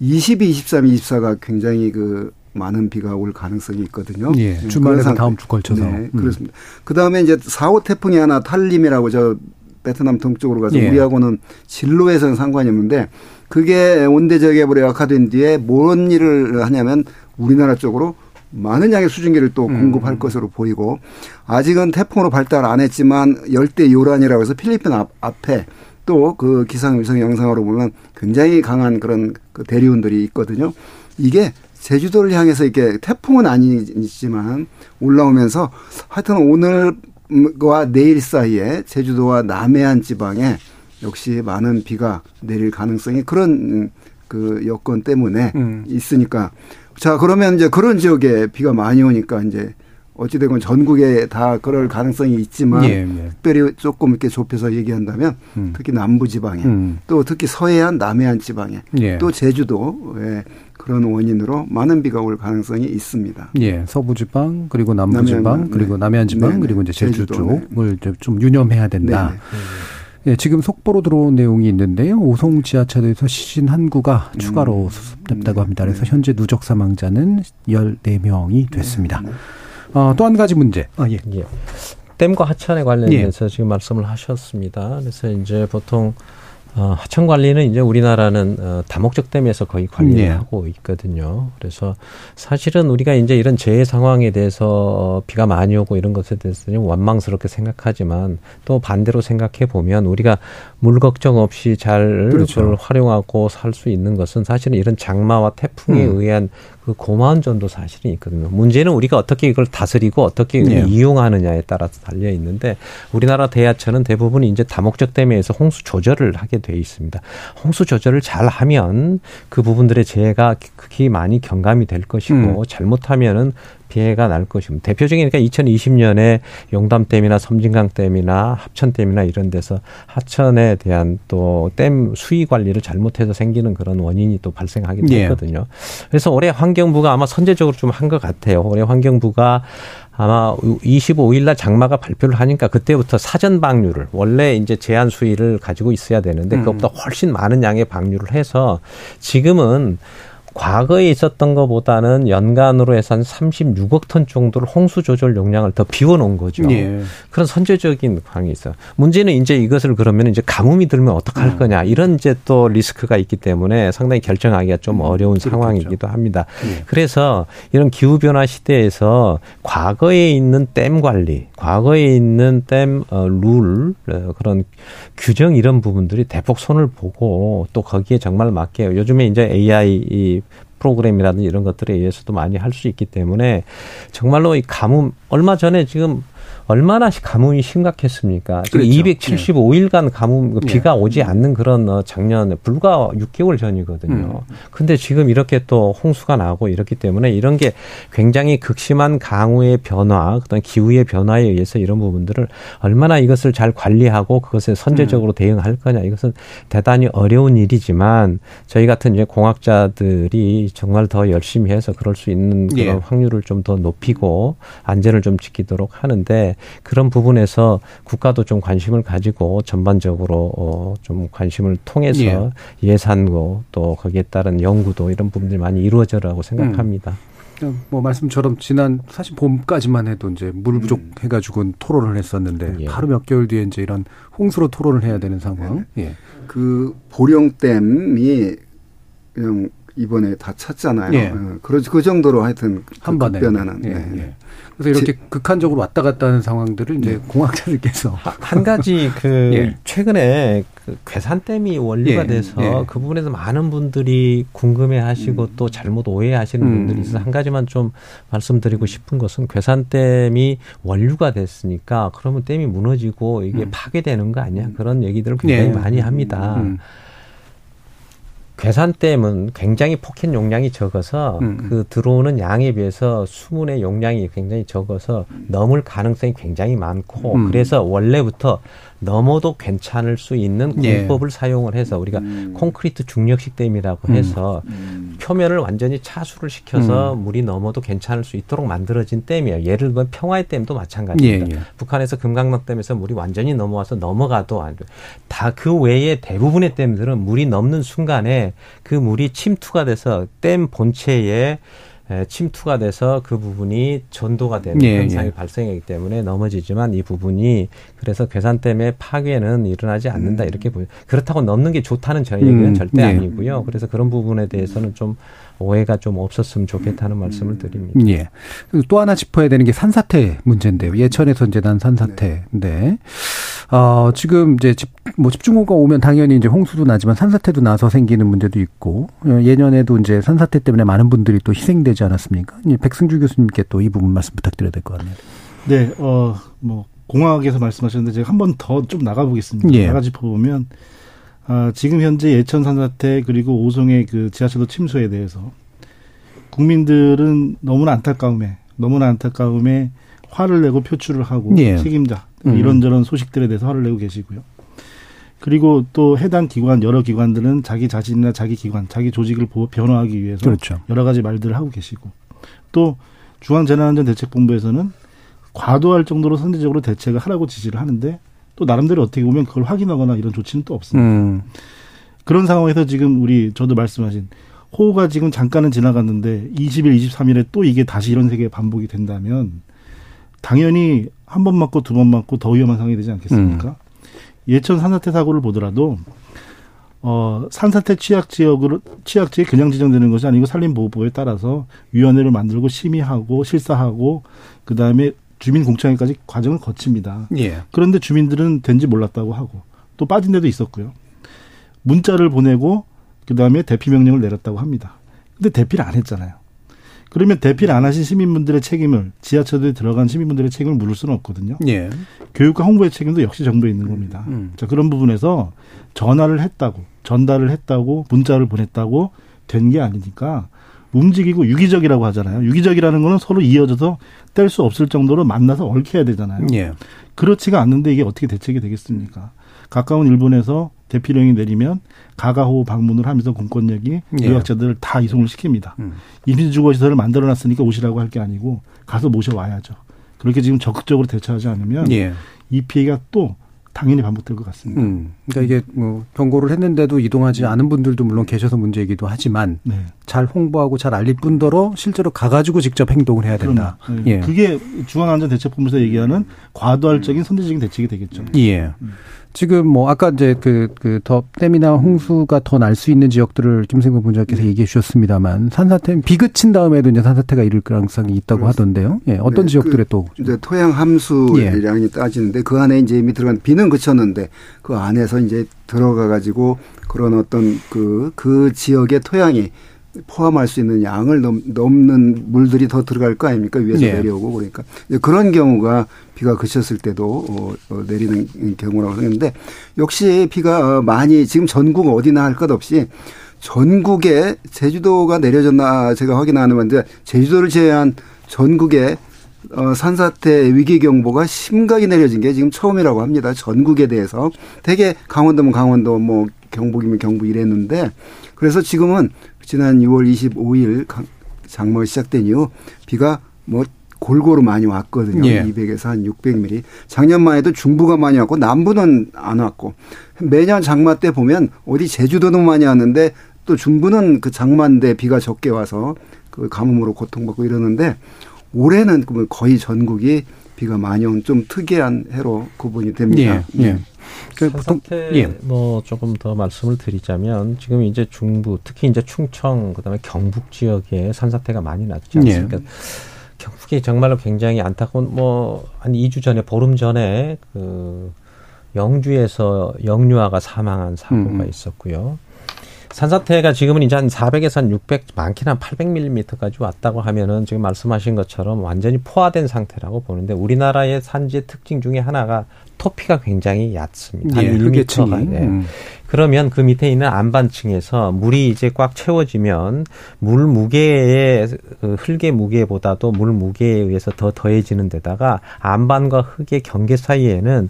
Speaker 3: 22, 23, 24가 굉장히 그 많은 비가 올 가능성이 있거든요.
Speaker 1: 예. 네, 주말에서 다음 주 걸쳐서. 네,
Speaker 3: 음. 그렇습니다. 그 다음에 이제 4호 태풍이 하나 탈림이라고 저 베트남 동쪽으로 가서 예. 우리하고는 진로에서는 상관이 없는데 그게 온대저기압으로 약화된 뒤에 뭔 일을 하냐면 우리나라 쪽으로 많은 양의 수증기를 또 음. 공급할 음. 것으로 보이고 아직은 태풍으로 발달 안 했지만 열대 요란이라고 해서 필리핀 앞, 앞에 또 그 기상위성 영상으로 보면 굉장히 강한 그런 그 대리운들이 있거든요. 이게 제주도를 향해서 이렇게 태풍은 아니지만 올라오면서 하여튼 오늘 과 내일 사이에 제주도와 남해안 지방에 역시 많은 비가 내릴 가능성이 그런 그 여건 때문에 음. 있으니까 자 그러면 이제 그런 지역에 비가 많이 오니까 이제 어찌되건 전국에 다 그럴 가능성이 있지만 예, 예. 특별히 조금 이렇게 좁혀서 얘기한다면 음. 특히 남부 지방에 음. 또 특히 서해안 남해안 지방에 예. 또 제주도에 그런 원인으로 많은 비가 올 가능성이 있습니다.
Speaker 1: 예, 서부 지방 그리고 남부 지방 네. 그리고 남해안 지방 네, 네. 그리고 이제 제주 제주도, 네. 쪽을 좀 유념해야 된다. 네. 네. 예, 지금 속보로 들어온 내용이 있는데요. 오송 지하철에서 시신 한 구가 음. 추가로 수습됐다고 합니다. 그래서 현재 누적 사망자는 14명이 됐습니다. 어, 또 한 가지 문제.
Speaker 4: 아, 예. 예. 댐과 하천에 관련해서 예. 지금 말씀을 하셨습니다. 그래서 이제 보통 어, 하천 관리는 이제 우리나라는 어, 다목적 댐에서 거의 관리를 네. 하고 있거든요. 그래서 사실은 우리가 이제 이런 재해 상황에 대해서 어, 비가 많이 오고 이런 것에 대해서는 원망스럽게 생각하지만 또 반대로 생각해 보면 우리가 물 걱정 없이 잘 그렇죠. 활용하고 살 수 있는 것은 사실은 이런 장마와 태풍에 음. 의한 그 고마운 점도 사실은 있거든요. 문제는 우리가 어떻게 이걸 다스리고 어떻게 네. 이용하느냐에 따라서 달려 있는데 우리나라 대하천은 대부분 이제 다목적 댐에서 홍수 조절을 하게 돼 있습니다. 홍수 조절을 잘 하면 그 부분들의 재해가 극히 많이 경감이 될 것이고 음. 잘못하면은 피해가 날 것입니다. 대표적인 게 2020년에 용담댐이나 섬진강댐이나 합천댐이나 이런 데서 하천에 대한 또 댐 수위 관리를 잘못해서 생기는 그런 원인이 또 발생하기도 예. 했거든요. 그래서 올해 환경부가 아마 선제적으로 좀 한 것 같아요. 올해 환경부가 아마 25일 날 장마가 발표를 하니까 그때부터 사전 방류를 원래 이제 제한 수위를 가지고 있어야 되는데 음. 그것보다 훨씬 많은 양의 방류를 해서 지금은 과거에 있었던 것보다는 연간으로 해서 한 36억 톤 정도를 홍수 조절 용량을 더 비워놓은 거죠. 예. 그런 선제적인 방이 있어요. 문제는 이제 이것을 그러면 이제 가뭄이 들면 어떡할 음. 거냐 이런 이제 또 리스크가 있기 때문에 상당히 결정하기가 좀 음, 어려운 음, 상황이기도 합니다. 예. 그래서 이런 기후 변화 시대에서 과거에 있는 댐 관리, 과거에 있는 댐 어, 룰 어, 그런 규정 이런 부분들이 대폭 손을 보고 또 거기에 정말 맞게 요즘에 이제 AI 프로그램이라든지 이런 것들에 의해서도 많이 할 수 있기 때문에 정말로 이 가뭄 얼마 전에 지금 얼마나 가뭄이 심각했습니까? 그렇죠. 275일간 예. 가뭄 그 비가 네. 오지 않는 그런 어, 작년에 불과 6개월 전이거든요. 음. 근데 지금 이렇게 또 홍수가 나고 이렇기 때문에 이런 게 굉장히 극심한 강우의 변화, 그다음 기후의 변화에 의해서 이런 부분들을 얼마나 이것을 잘 관리하고 그것에 선제적으로 음. 대응할 거냐 이것은 대단히 어려운 일이지만 저희 같은 이제 공학자들이 정말 더 열심히 해서 그럴 수 있는 그런 예. 확률을 좀 더 높이고 안전을 좀 지키도록 하는데 그런 부분에서 국가도 좀 관심을 가지고 전반적으로 어, 좀 관심을 통해서 예. 예산고 또 거기에 따른 연구도 이런 부분들이 많이 이루어져라고 생각합니다.
Speaker 1: 음. 뭐 말씀처럼 지난 사실 봄까지만 해도 이제 물 음. 부족해가지고 음. 토론을 했었는데 예. 바로 몇 개월 뒤에 이제 이런 홍수로 토론을 해야 되는 상황.
Speaker 3: 네. 예. 그 보령댐이 그냥 이번에 다 찼잖아요. 예. 어, 그 정도로 하여튼 한그 번에 변화는. 예. 네. 예.
Speaker 1: 그래서 이렇게 제, 극한적으로 왔다 갔다 하는 상황들을 이제 네. 공학자들께서
Speaker 4: 한 가지 [laughs] 그 예. 최근에 그 괴산댐이 원리가 예. 돼서 예. 그 부분에서 많은 분들이 궁금해하시고 음. 또 잘못 오해하시는 음. 분들이 있어서 한 가지만 좀 말씀드리고 싶은 것은 괴산댐이 원류가 됐으니까 그러면 댐이 무너지고 이게 음. 파괴되는 거 아니야 그런 얘기들을 굉장히 예. 많이 합니다. 음. 괴산댐은 굉장히 포켓 용량이 적어서 음. 음. 그 들어오는 양에 비해서 수문의 용량이 굉장히 적어서 넘을 가능성이 굉장히 많고 음. 그래서 원래부터 넘어도 괜찮을 수 있는 예. 공법을 예. 사용을 해서 우리가 음. 콘크리트 중력식 댐이라고 음. 해서 음. 표면을 완전히 차수를 시켜서 음. 물이 넘어도 괜찮을 수 있도록 만들어진 댐이에요. 예를 들면 평화의 댐도 마찬가지입니다. 예, 예. 북한에서 금강산 댐에서 물이 완전히 넘어와서 넘어가도 안 돼. 다그 외에 대부분의 댐들은 물이 넘는 순간에 그 물이 침투가 돼서 댐 본체에 침투가 돼서 그 부분이 전도가 되는 예, 현상이 예. 발생하기 때문에 넘어지지만 이 부분이 그래서 괴산 때문에 파괴는 일어나지 않는다 음. 이렇게 보여. 그렇다고 넘는 게 좋다는 저희 얘기는 음. 절대 예. 아니고요. 그래서 그런 부분에 대해서는 좀 오해가 좀 없었으면 좋겠다는 말씀을 드립니다.
Speaker 1: 예. 또 하나 짚어야 되는 게 산사태 문제인데요. 예천에서 이제 난 산사태. 네. 어, 지금 이제 집, 뭐 집중호우가 오면 당연히 이제 홍수도 나지만 산사태도 나서 생기는 문제도 있고 어, 예년에도 이제 산사태 때문에 많은 분들이 또 희생되지 않았습니까? 백승주 교수님께 또 이 부분 말씀 부탁드려야 될 것 같네요.
Speaker 5: 네, 어, 뭐 공학에서 말씀하셨는데 제가 한 번 더 좀 나가보겠습니다. 예. 나가 짚어보면 아, 지금 현재 예천 산사태 그리고 오송의 그 지하철도 침수에 대해서 국민들은 너무나 안타까움에 너무나 안타까움에 화를 내고 표출을 하고 예. 책임자 음. 이런저런 소식들에 대해서 화를 내고 계시고요. 그리고 또 해당 기관 여러 기관들은 자기 자신이나 자기 기관, 자기 조직을 변화하기 위해서 그렇죠. 여러 가지 말들을 하고 계시고 또 중앙재난안전대책본부에서는 과도할 정도로 선제적으로 대책을 하라고 지시를 하는데 또 나름대로 어떻게 보면 그걸 확인하거나 이런 조치는 또 없습니다. 음. 그런 상황에서 지금 우리 저도 말씀하신 호우가 지금 잠깐은 지나갔는데 20일, 23일에 또 이게 다시 이런 세계 반복이 된다면 당연히 한 번 맞고 두 번 맞고 더 위험한 상황이 되지 않겠습니까? 음. 예천 산사태 사고를 보더라도 어 산사태 취약 지역으로 취약 지에 그냥 지정되는 것이 아니고 산림보호법에 따라서 위원회를 만들고 심의하고 실사하고 그 다음에 주민 공청회까지 과정을 거칩니다. 예. 그런데 주민들은 된지 몰랐다고 하고 또 빠진 데도 있었고요. 문자를 보내고 그 다음에 대피 명령을 내렸다고 합니다. 근데 대피를 안 했잖아요. 그러면 대피를 안 하신 시민분들의 책임을 지하철에 들어간 시민분들의 책임을 물을 수는 없거든요. 예. 교육과 홍보의 책임도 역시 정부에 있는 겁니다. 음. 자 그런 부분에서 전화를 했다고 전달을 했다고 문자를 보냈다고 된 게 아니니까 움직이고 유기적이라고 하잖아요. 유기적이라는 거는 서로 이어져서 뗄 수 없을 정도로 만나서 얽혀야 되잖아요. 예. 그렇지가 않는데 이게 어떻게 대책이 되겠습니까? 가까운 일본에서 대피령이 내리면 가가호 방문을 하면서 공권력이 예. 유학자들을 다 이송을 시킵니다. 음. 임시주거시설을 만들어놨으니까 오시라고 할 게 아니고 가서 모셔와야죠. 그렇게 지금 적극적으로 대처하지 않으면 예. 이 피해가 또 당연히 반복될 것 같습니다. 음,
Speaker 1: 그러니까 이게 뭐 경고를 했는데도 이동하지 않은 분들도 물론 계셔서 문제이기도 하지만 네. 잘 홍보하고 잘 알릴 뿐더러 실제로 가가지고 직접 행동을 해야 된다.
Speaker 5: 네. 예. 그게 중앙안전대책본부에서 얘기하는 과도할적인 선제적인 대책이 되겠죠.
Speaker 1: 예. 음. 지금 뭐 아까 이제 그그더 댐이나 홍수가 더 날 수 있는 지역들을 김생근 본장께서 네. 얘기해 주셨습니다만 산사태 비그친 다음에도 이제 산사태가 이를 가능성이 있다고 그렇습니다. 하던데요. 예, 어떤 네, 지역들에 그 또
Speaker 3: 이제 토양 함수량이 예. 따지는데 그 안에 이제 이미 들어간 비는 그쳤는데 그 안에서 이제 들어가 가지고 그런 어떤 그그 그 지역의 토양이 포함할 수 있는 양을 넘, 넘는 물들이 더 들어갈 거 아닙니까 위에서 네. 내려오고 그러니까 그런 경우가 비가 그쳤을 때도 어, 어, 내리는 경우라고 생각하는데 역시 비가 어, 많이 지금 전국 어디나 할 것 없이 전국에 제주도가 내려졌나 제가 확인하는 건데 제주도를 제외한 전국에 어, 산사태 위기 경보가 심각히 내려진 게 지금 처음이라고 합니다. 전국에 대해서 되게 강원도면 강원도 뭐 경북이면 경북 이랬는데 그래서 지금은 지난 6월 25일 장마가 시작된 이후 비가 뭐 골고루 많이 왔거든요. 예. 200에서 한 600mm. 작년만 해도 중부가 많이 왔고 남부는 안 왔고 매년 장마 때 보면 어디 제주도도 많이 왔는데 또 중부는 그 장마인데 비가 적게 와서 그 가뭄으로 고통받고 이러는데 올해는 거의 전국이 비가 많이 온 좀 특이한 해로 구분이 됩니다. 예. 예.
Speaker 4: 그 산사태 예. 뭐 조금 더 말씀을 드리자면 지금 이제 중부 특히 이제 충청 그다음에 경북 지역에 산사태가 많이 났지 않습니까? 예. 경북이 정말로 굉장히 안타까운 뭐 한 2주 전에 보름 전에 그 영주에서 영유아가 사망한 사고가 음. 있었고요. 산사태가 지금은 이제 한 400에서 한 600, 많게는 한 800mm까지 왔다고 하면은 지금 말씀하신 것처럼 완전히 포화된 상태라고 보는데 우리나라의 산지의 특징 중에 하나가 토피가 굉장히 얕습니다. 한 예, 1m가. 네. 음. 그러면 그 밑에 있는 안반층에서 물이 이제 꽉 채워지면 물 무게의 그 흙의 무게보다도 물 무게에 의해서 더 더해지는 데다가 안반과 흙의 경계 사이에는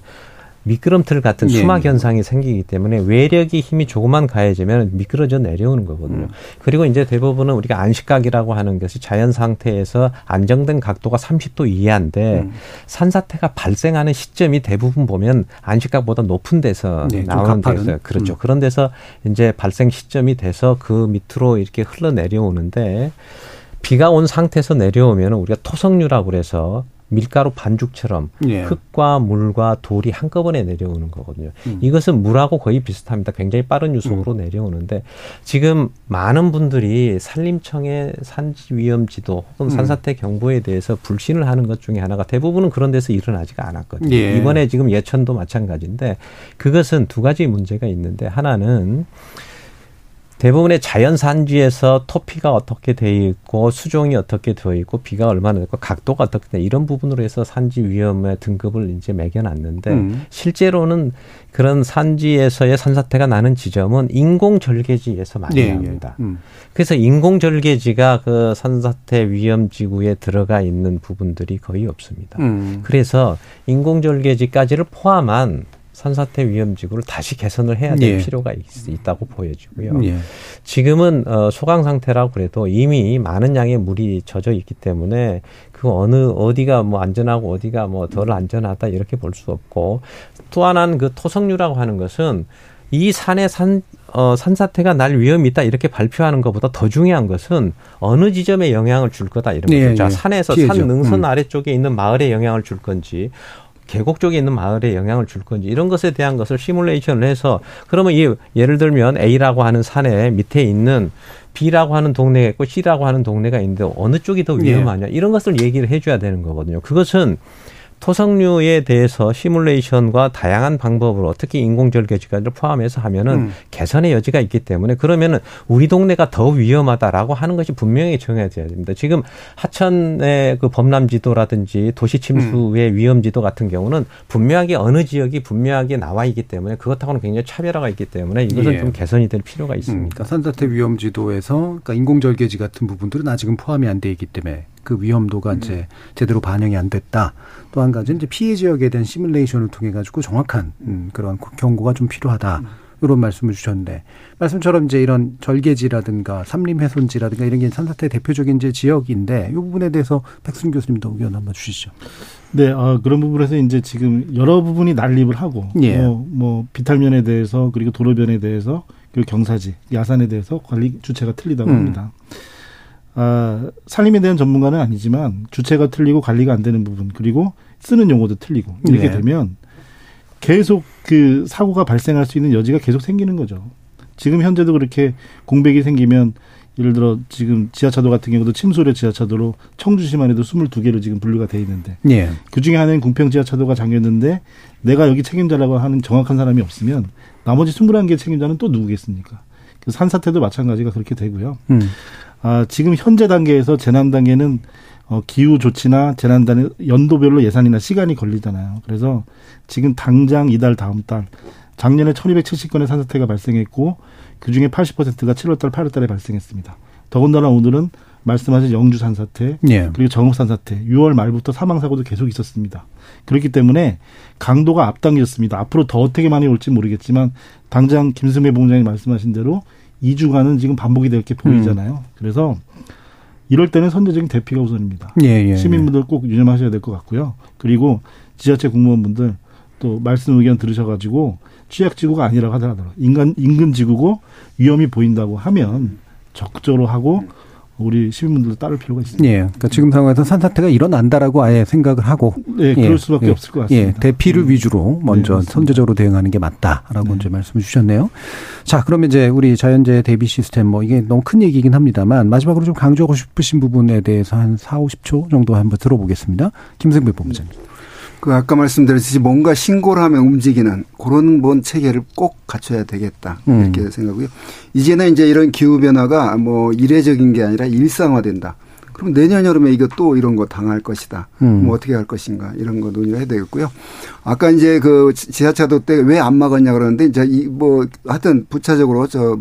Speaker 4: 미끄럼틀 같은 예. 수막 현상이 생기기 때문에 외력이 힘이 조금만 가해지면 미끄러져 내려오는 거거든요. 음. 그리고 이제 대부분은 우리가 안식각이라고 하는 것이 자연 상태에서 안정된 각도가 30도 이하인데 음. 산사태가 발생하는 시점이 대부분 보면 안식각보다 높은 데서 네, 나오는 데서 그렇죠. 음. 그런 데서 이제 발생 시점이 돼서 그 밑으로 이렇게 흘러 내려오는데 비가 온 상태에서 내려오면 우리가 토성류라고 그래서 밀가루 반죽처럼 예. 흙과 물과 돌이 한꺼번에 내려오는 거거든요. 음. 이것은 물하고 거의 비슷합니다. 굉장히 빠른 유속으로 음. 내려오는데 지금 많은 분들이 산림청의 산지 위험 지도 혹은 음. 산사태 경보에 대해서 불신을 하는 것 중에 하나가 대부분은 그런 데서 일어나지가 않았거든요. 예. 이번에 지금 예천도 마찬가지인데 그것은 두 가지 문제가 있는데 하나는 대부분의 자연 산지에서 토피가 어떻게 돼 있고 수종이 어떻게 되어 있고 비가 얼마나 되고 각도가 어떻게 돼 이런 부분으로 해서 산지 위험의 등급을 이제 매겨놨는데 음. 실제로는 그런 산지에서의 산사태가 나는 지점은 인공 절개지에서 많이 네, 납니다. 네. 음. 그래서 인공 절개지가 그 산사태 위험 지구에 들어가 있는 부분들이 거의 없습니다. 음. 그래서 인공 절개지까지를 포함한 산사태 위험지구를 다시 개선을 해야 될 예. 필요가 있, 다고 보여지고요. 예. 지금은 어, 소강 상태라고 그래도 이미 많은 양의 물이 젖어 있기 때문에 그 어느 어디가 뭐 안전하고 어디가 뭐 덜 안전하다 이렇게 볼 수 없고 또 하나는 그 토성류라고 하는 것은 이 산에 산, 어, 산사태가 날 위험이 있다 이렇게 발표하는 것보다 더 중요한 것은 어느 지점에 영향을 줄 거다 이런 예, 거죠. 예. 산에서. 산 능선 음. 아래쪽에 있는 마을에 영향을 줄 건지 계곡 쪽에 있는 마을에 영향을 줄 건지 이런 것에 대한 것을 시뮬레이션을 해서 그러면 이 예를 들면 A라고 하는 산에 밑에 있는 B라고 하는 동네가 있고 C라고 하는 동네가 있는데 어느 쪽이 더 위험하냐 예. 이런 것을 얘기를 해줘야 되는 거거든요. 그것은 토성류에 대해서 시뮬레이션과 다양한 방법으로 특히 인공절개지까지 포함해서 하면은 음. 개선의 여지가 있기 때문에 그러면은 우리 동네가 더 위험하다라고 하는 것이 분명히 정해져야 됩니다. 지금 하천의 그 범람 지도라든지 도시 침수의 음. 위험 지도 같은 경우는 분명하게 어느 지역이 분명하게 나와 있기 때문에 그것하고는 굉장히 차별화가 있기 때문에 이것은 예. 좀 개선이 될 필요가 있습니다. 음,
Speaker 1: 그러니까 산사태 위험 지도에서 그러니까 인공절개지 같은 부분들은 아직은 포함이 안 돼 있기 때문에 그 위험도가 음. 이제 제대로 반영이 안 됐다. 또 한 가지는 이제 피해 지역에 대한 시뮬레이션을 통해 가지고 정확한 음, 그런 경고가 좀 필요하다. 음. 이런 말씀을 주셨는데 말씀처럼 이제 이런 절개지라든가 삼림 훼손지라든가 이런 게 산사태 대표적인 이제 지역인데 이 부분에 대해서 백순 교수님도 의견 한번 주시죠.
Speaker 5: 네, 어, 그런 부분에서 이제 지금 여러 부분이 난립을 하고 예. 뭐, 뭐 비탈면에 대해서 그리고 도로변에 대해서 그리고 경사지, 야산에 대해서 관리 주체가 틀리다고 음. 합니다. 아, 산림에 대한 전문가는 아니지만 주체가 틀리고 관리가 안 되는 부분 그리고 쓰는 용어도 틀리고 이렇게 네. 되면 계속 그 사고가 발생할 수 있는 여지가 계속 생기는 거죠. 지금 현재도 그렇게 공백이 생기면 예를 들어 지금 지하차도 같은 경우도 침소래 지하차도로 청주시만 해도 스물두 개로 지금 분류가 돼 있는데 예. 그중에 하나는 궁평 지하차도가 잠겼는데 내가 여기 책임자라고 하는 정확한 사람이 없으면 나머지 스물한 개 책임자는 또 누구겠습니까? 그 산사태도 마찬가지가 그렇게 되고요. 음. 아, 지금 현재 단계에서 재난 단계는 어, 기후 조치나 재난 단계 연도별로 예산이나 시간이 걸리잖아요. 그래서 지금 당장 이달 다음 달 작년에 1270건의 산사태가 발생했고 그중에 80%가 7월 달, 8월 달에 발생했습니다. 더군다나 오늘은 말씀하신 영주 산사태 예. 그리고 정읍 산사태 6월 말부터 사망 사고도 계속 있었습니다. 그렇기 때문에 강도가 앞당겼습니다. 앞으로 더 어떻게 많이 올지 모르겠지만 당장 김승배 본장이 말씀하신 대로 2주간은 지금 반복이 될 게 보이잖아요. 음. 그래서 이럴 때는 선제적인 대피가 우선입니다. 예, 예, 예. 시민분들 꼭 유념하셔야 될 것 같고요. 그리고 지자체 공무원분들 또 말씀 의견 들으셔가지고 취약지구가 아니라고 하더라도 인간 인근 지구고 위험이 보인다고 하면 적극적으로 하고 우리 시민분들도 따를 필요가 있습니다.
Speaker 1: 예. 그러니까 지금 상황에서 산사태가 일어난다라고 아예 생각을 하고
Speaker 5: 네, 그럴 예. 수밖에 예. 없을 것 같습니다. 예.
Speaker 1: 대피를 음. 위주로 먼저 네, 선제적으로 대응하는 게 맞다라고 네. 이제 말씀을 주셨네요. 자, 그러면 이제 우리 자연재해 대비 시스템 뭐 이게 너무 큰 얘기긴 합니다만 마지막으로 좀 강조하고 싶으신 부분에 대해서 한 4, 50초 정도 한번 들어보겠습니다. 김승배 본부장님.
Speaker 3: 그 아까 말씀드렸듯이 뭔가 신고를 하면 움직이는 그런 뭔 체계를 꼭 갖춰야 되겠다 이렇게 음. 생각하고요. 이제는 이제 이런 기후 변화가 뭐 이례적인 게 아니라 일상화된다. 그럼 내년 여름에 이거 또 이런 거 당할 것이다. 음. 뭐 어떻게 할 것인가 이런 거 논의를 해야 되겠고요. 아까 이제 그 지하차도 때 왜 안 막았냐 그러는데 이제 이 뭐 하여튼 부차적으로 저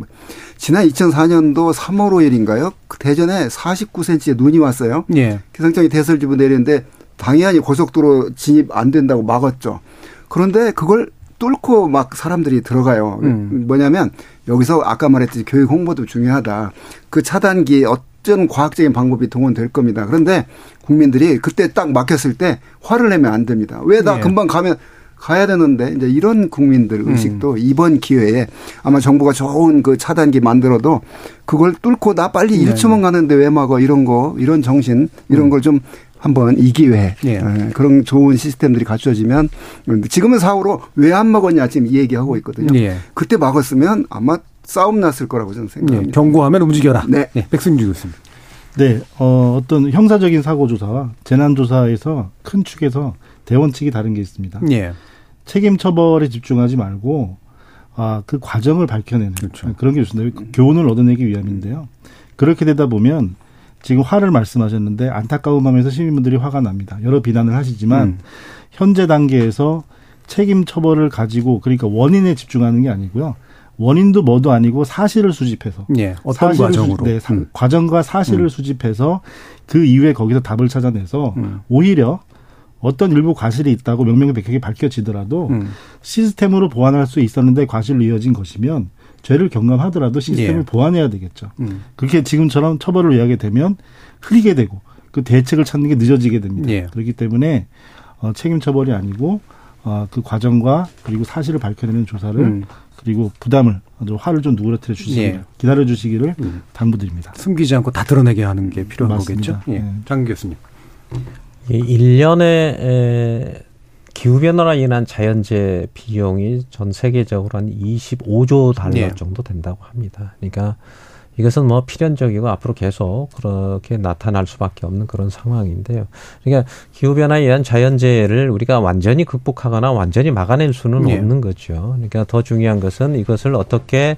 Speaker 3: 지난 2004년도 3월 5일인가요? 그 대전에 49cm의 눈이 왔어요. 예. 기상청이 대설지부 내리는데 당연히 고속도로 진입 안 된다고 막았죠. 그런데 그걸 뚫고 막 사람들이 들어가요. 음. 뭐냐면 여기서 아까 말했듯이 교육 홍보도 중요하다. 그 차단기 어떤 과학적인 방법이 동원될 겁니다. 그런데 국민들이 그때 딱 막혔을 때 화를 내면 안 됩니다. 왜나 예. 금방 가면 가야 되는데 이제 이런 국민들 의식도 음. 이번 기회에 아마 정부가 좋은 그 차단기 만들어도 그걸 뚫고 나 빨리 네. 1초만 가는데 왜 막어 이런 거 이런 정신 이런 음. 걸좀 한번 이 기회에 예. 그런 좋은 시스템들이 갖춰지면 지금은 사후로 왜 안 먹었냐 지금 이 얘기하고 있거든요. 예. 그때 막았으면 아마 싸움 났을 거라고 저는 생각합니다.
Speaker 1: 예. 경고하면 움직여라. 네. 네. 백승주 교수님.
Speaker 5: 네. 어, 어떤 형사적인 사고조사와 재난조사에서 큰 축에서 대원칙이 다른 게 있습니다. 예. 책임 처벌에 집중하지 말고 아, 그 과정을 밝혀내는 그렇죠. 그런 게 좋습니다. 교훈을 얻어내기 위함인데요. 그렇게 되다 보면 지금 화를 말씀하셨는데 안타까운 마음에서 시민분들이 화가 납니다. 여러 비난을 하시지만 음. 현재 단계에서 책임 처벌을 가지고 그러니까 원인에 집중하는 게 아니고요. 원인도 뭐도 아니고 사실을 수집해서
Speaker 1: 예, 어떤 과정으로
Speaker 5: 네, 음. 과정과 사실을 음. 수집해서 그 이후에 거기서 답을 찾아내서 음. 오히려 어떤 일부 과실이 있다고 명명백백하게 밝혀지더라도 음. 시스템으로 보완할 수 있었는데 과실로 이어진 것이면 죄를 경감하더라도 시스템을 예. 보완해야 되겠죠. 음. 그렇게 지금처럼 처벌을 의하게 되면 흐리게 되고 그 대책을 찾는 게 늦어지게 됩니다. 예. 그렇기 때문에 어, 책임 처벌이 아니고 어, 그 과정과 그리고 사실을 밝혀내는 조사를 음. 그리고 부담을 아주 화를 좀 누그러뜨려 주시기를 예. 기다려 주시기를 음. 당부드립니다.
Speaker 1: 숨기지 않고 다 드러내게 하는 게 필요한 맞습니다. 거겠죠. 예. 네. 장 교수님.
Speaker 4: 1년에 기후변화로 인한 자연재해 비용이 전 세계적으로 한 25조 달러 네. 정도 된다고 합니다. 그러니까 이것은 뭐 필연적이고 앞으로 계속 그렇게 나타날 수밖에 없는 그런 상황인데요. 그러니까 기후 변화에 의한 자연재해를 우리가 완전히 극복하거나 완전히 막아낼 수는 네. 없는 거죠. 그러니까 더 중요한 것은 이것을 어떻게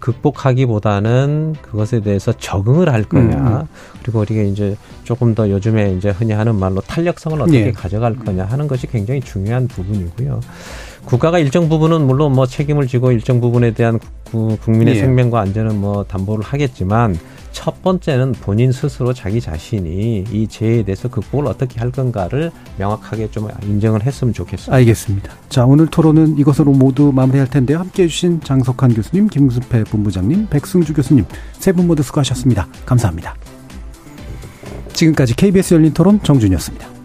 Speaker 4: 극복하기보다는 그것에 대해서 적응을 할 거냐. 음. 음. 그리고 우리가 이제 조금 더 요즘에 이제 흔히 하는 말로 탄력성을 어떻게 네. 가져갈 거냐 하는 것이 굉장히 중요한 부분이고요. 국가가 일정 부분은 물론 뭐 책임을 지고 일정 부분에 대한 국민의 네. 생명과 안전은 뭐 담보를 하겠지만 첫 번째는 본인 스스로 자기 자신이 이 재해에 대해서 극복을 어떻게 할 건가를 명확하게 좀 인정을 했으면 좋겠습니다.
Speaker 1: 알겠습니다. 자, 오늘 토론은 이것으로 모두 마무리할 텐데요. 함께 해주신 장석환 교수님, 김수패 본부장님, 백승주 교수님 세 분 모두 수고하셨습니다. 감사합니다. 지금까지 KBS 열린 토론 정준이었습니다.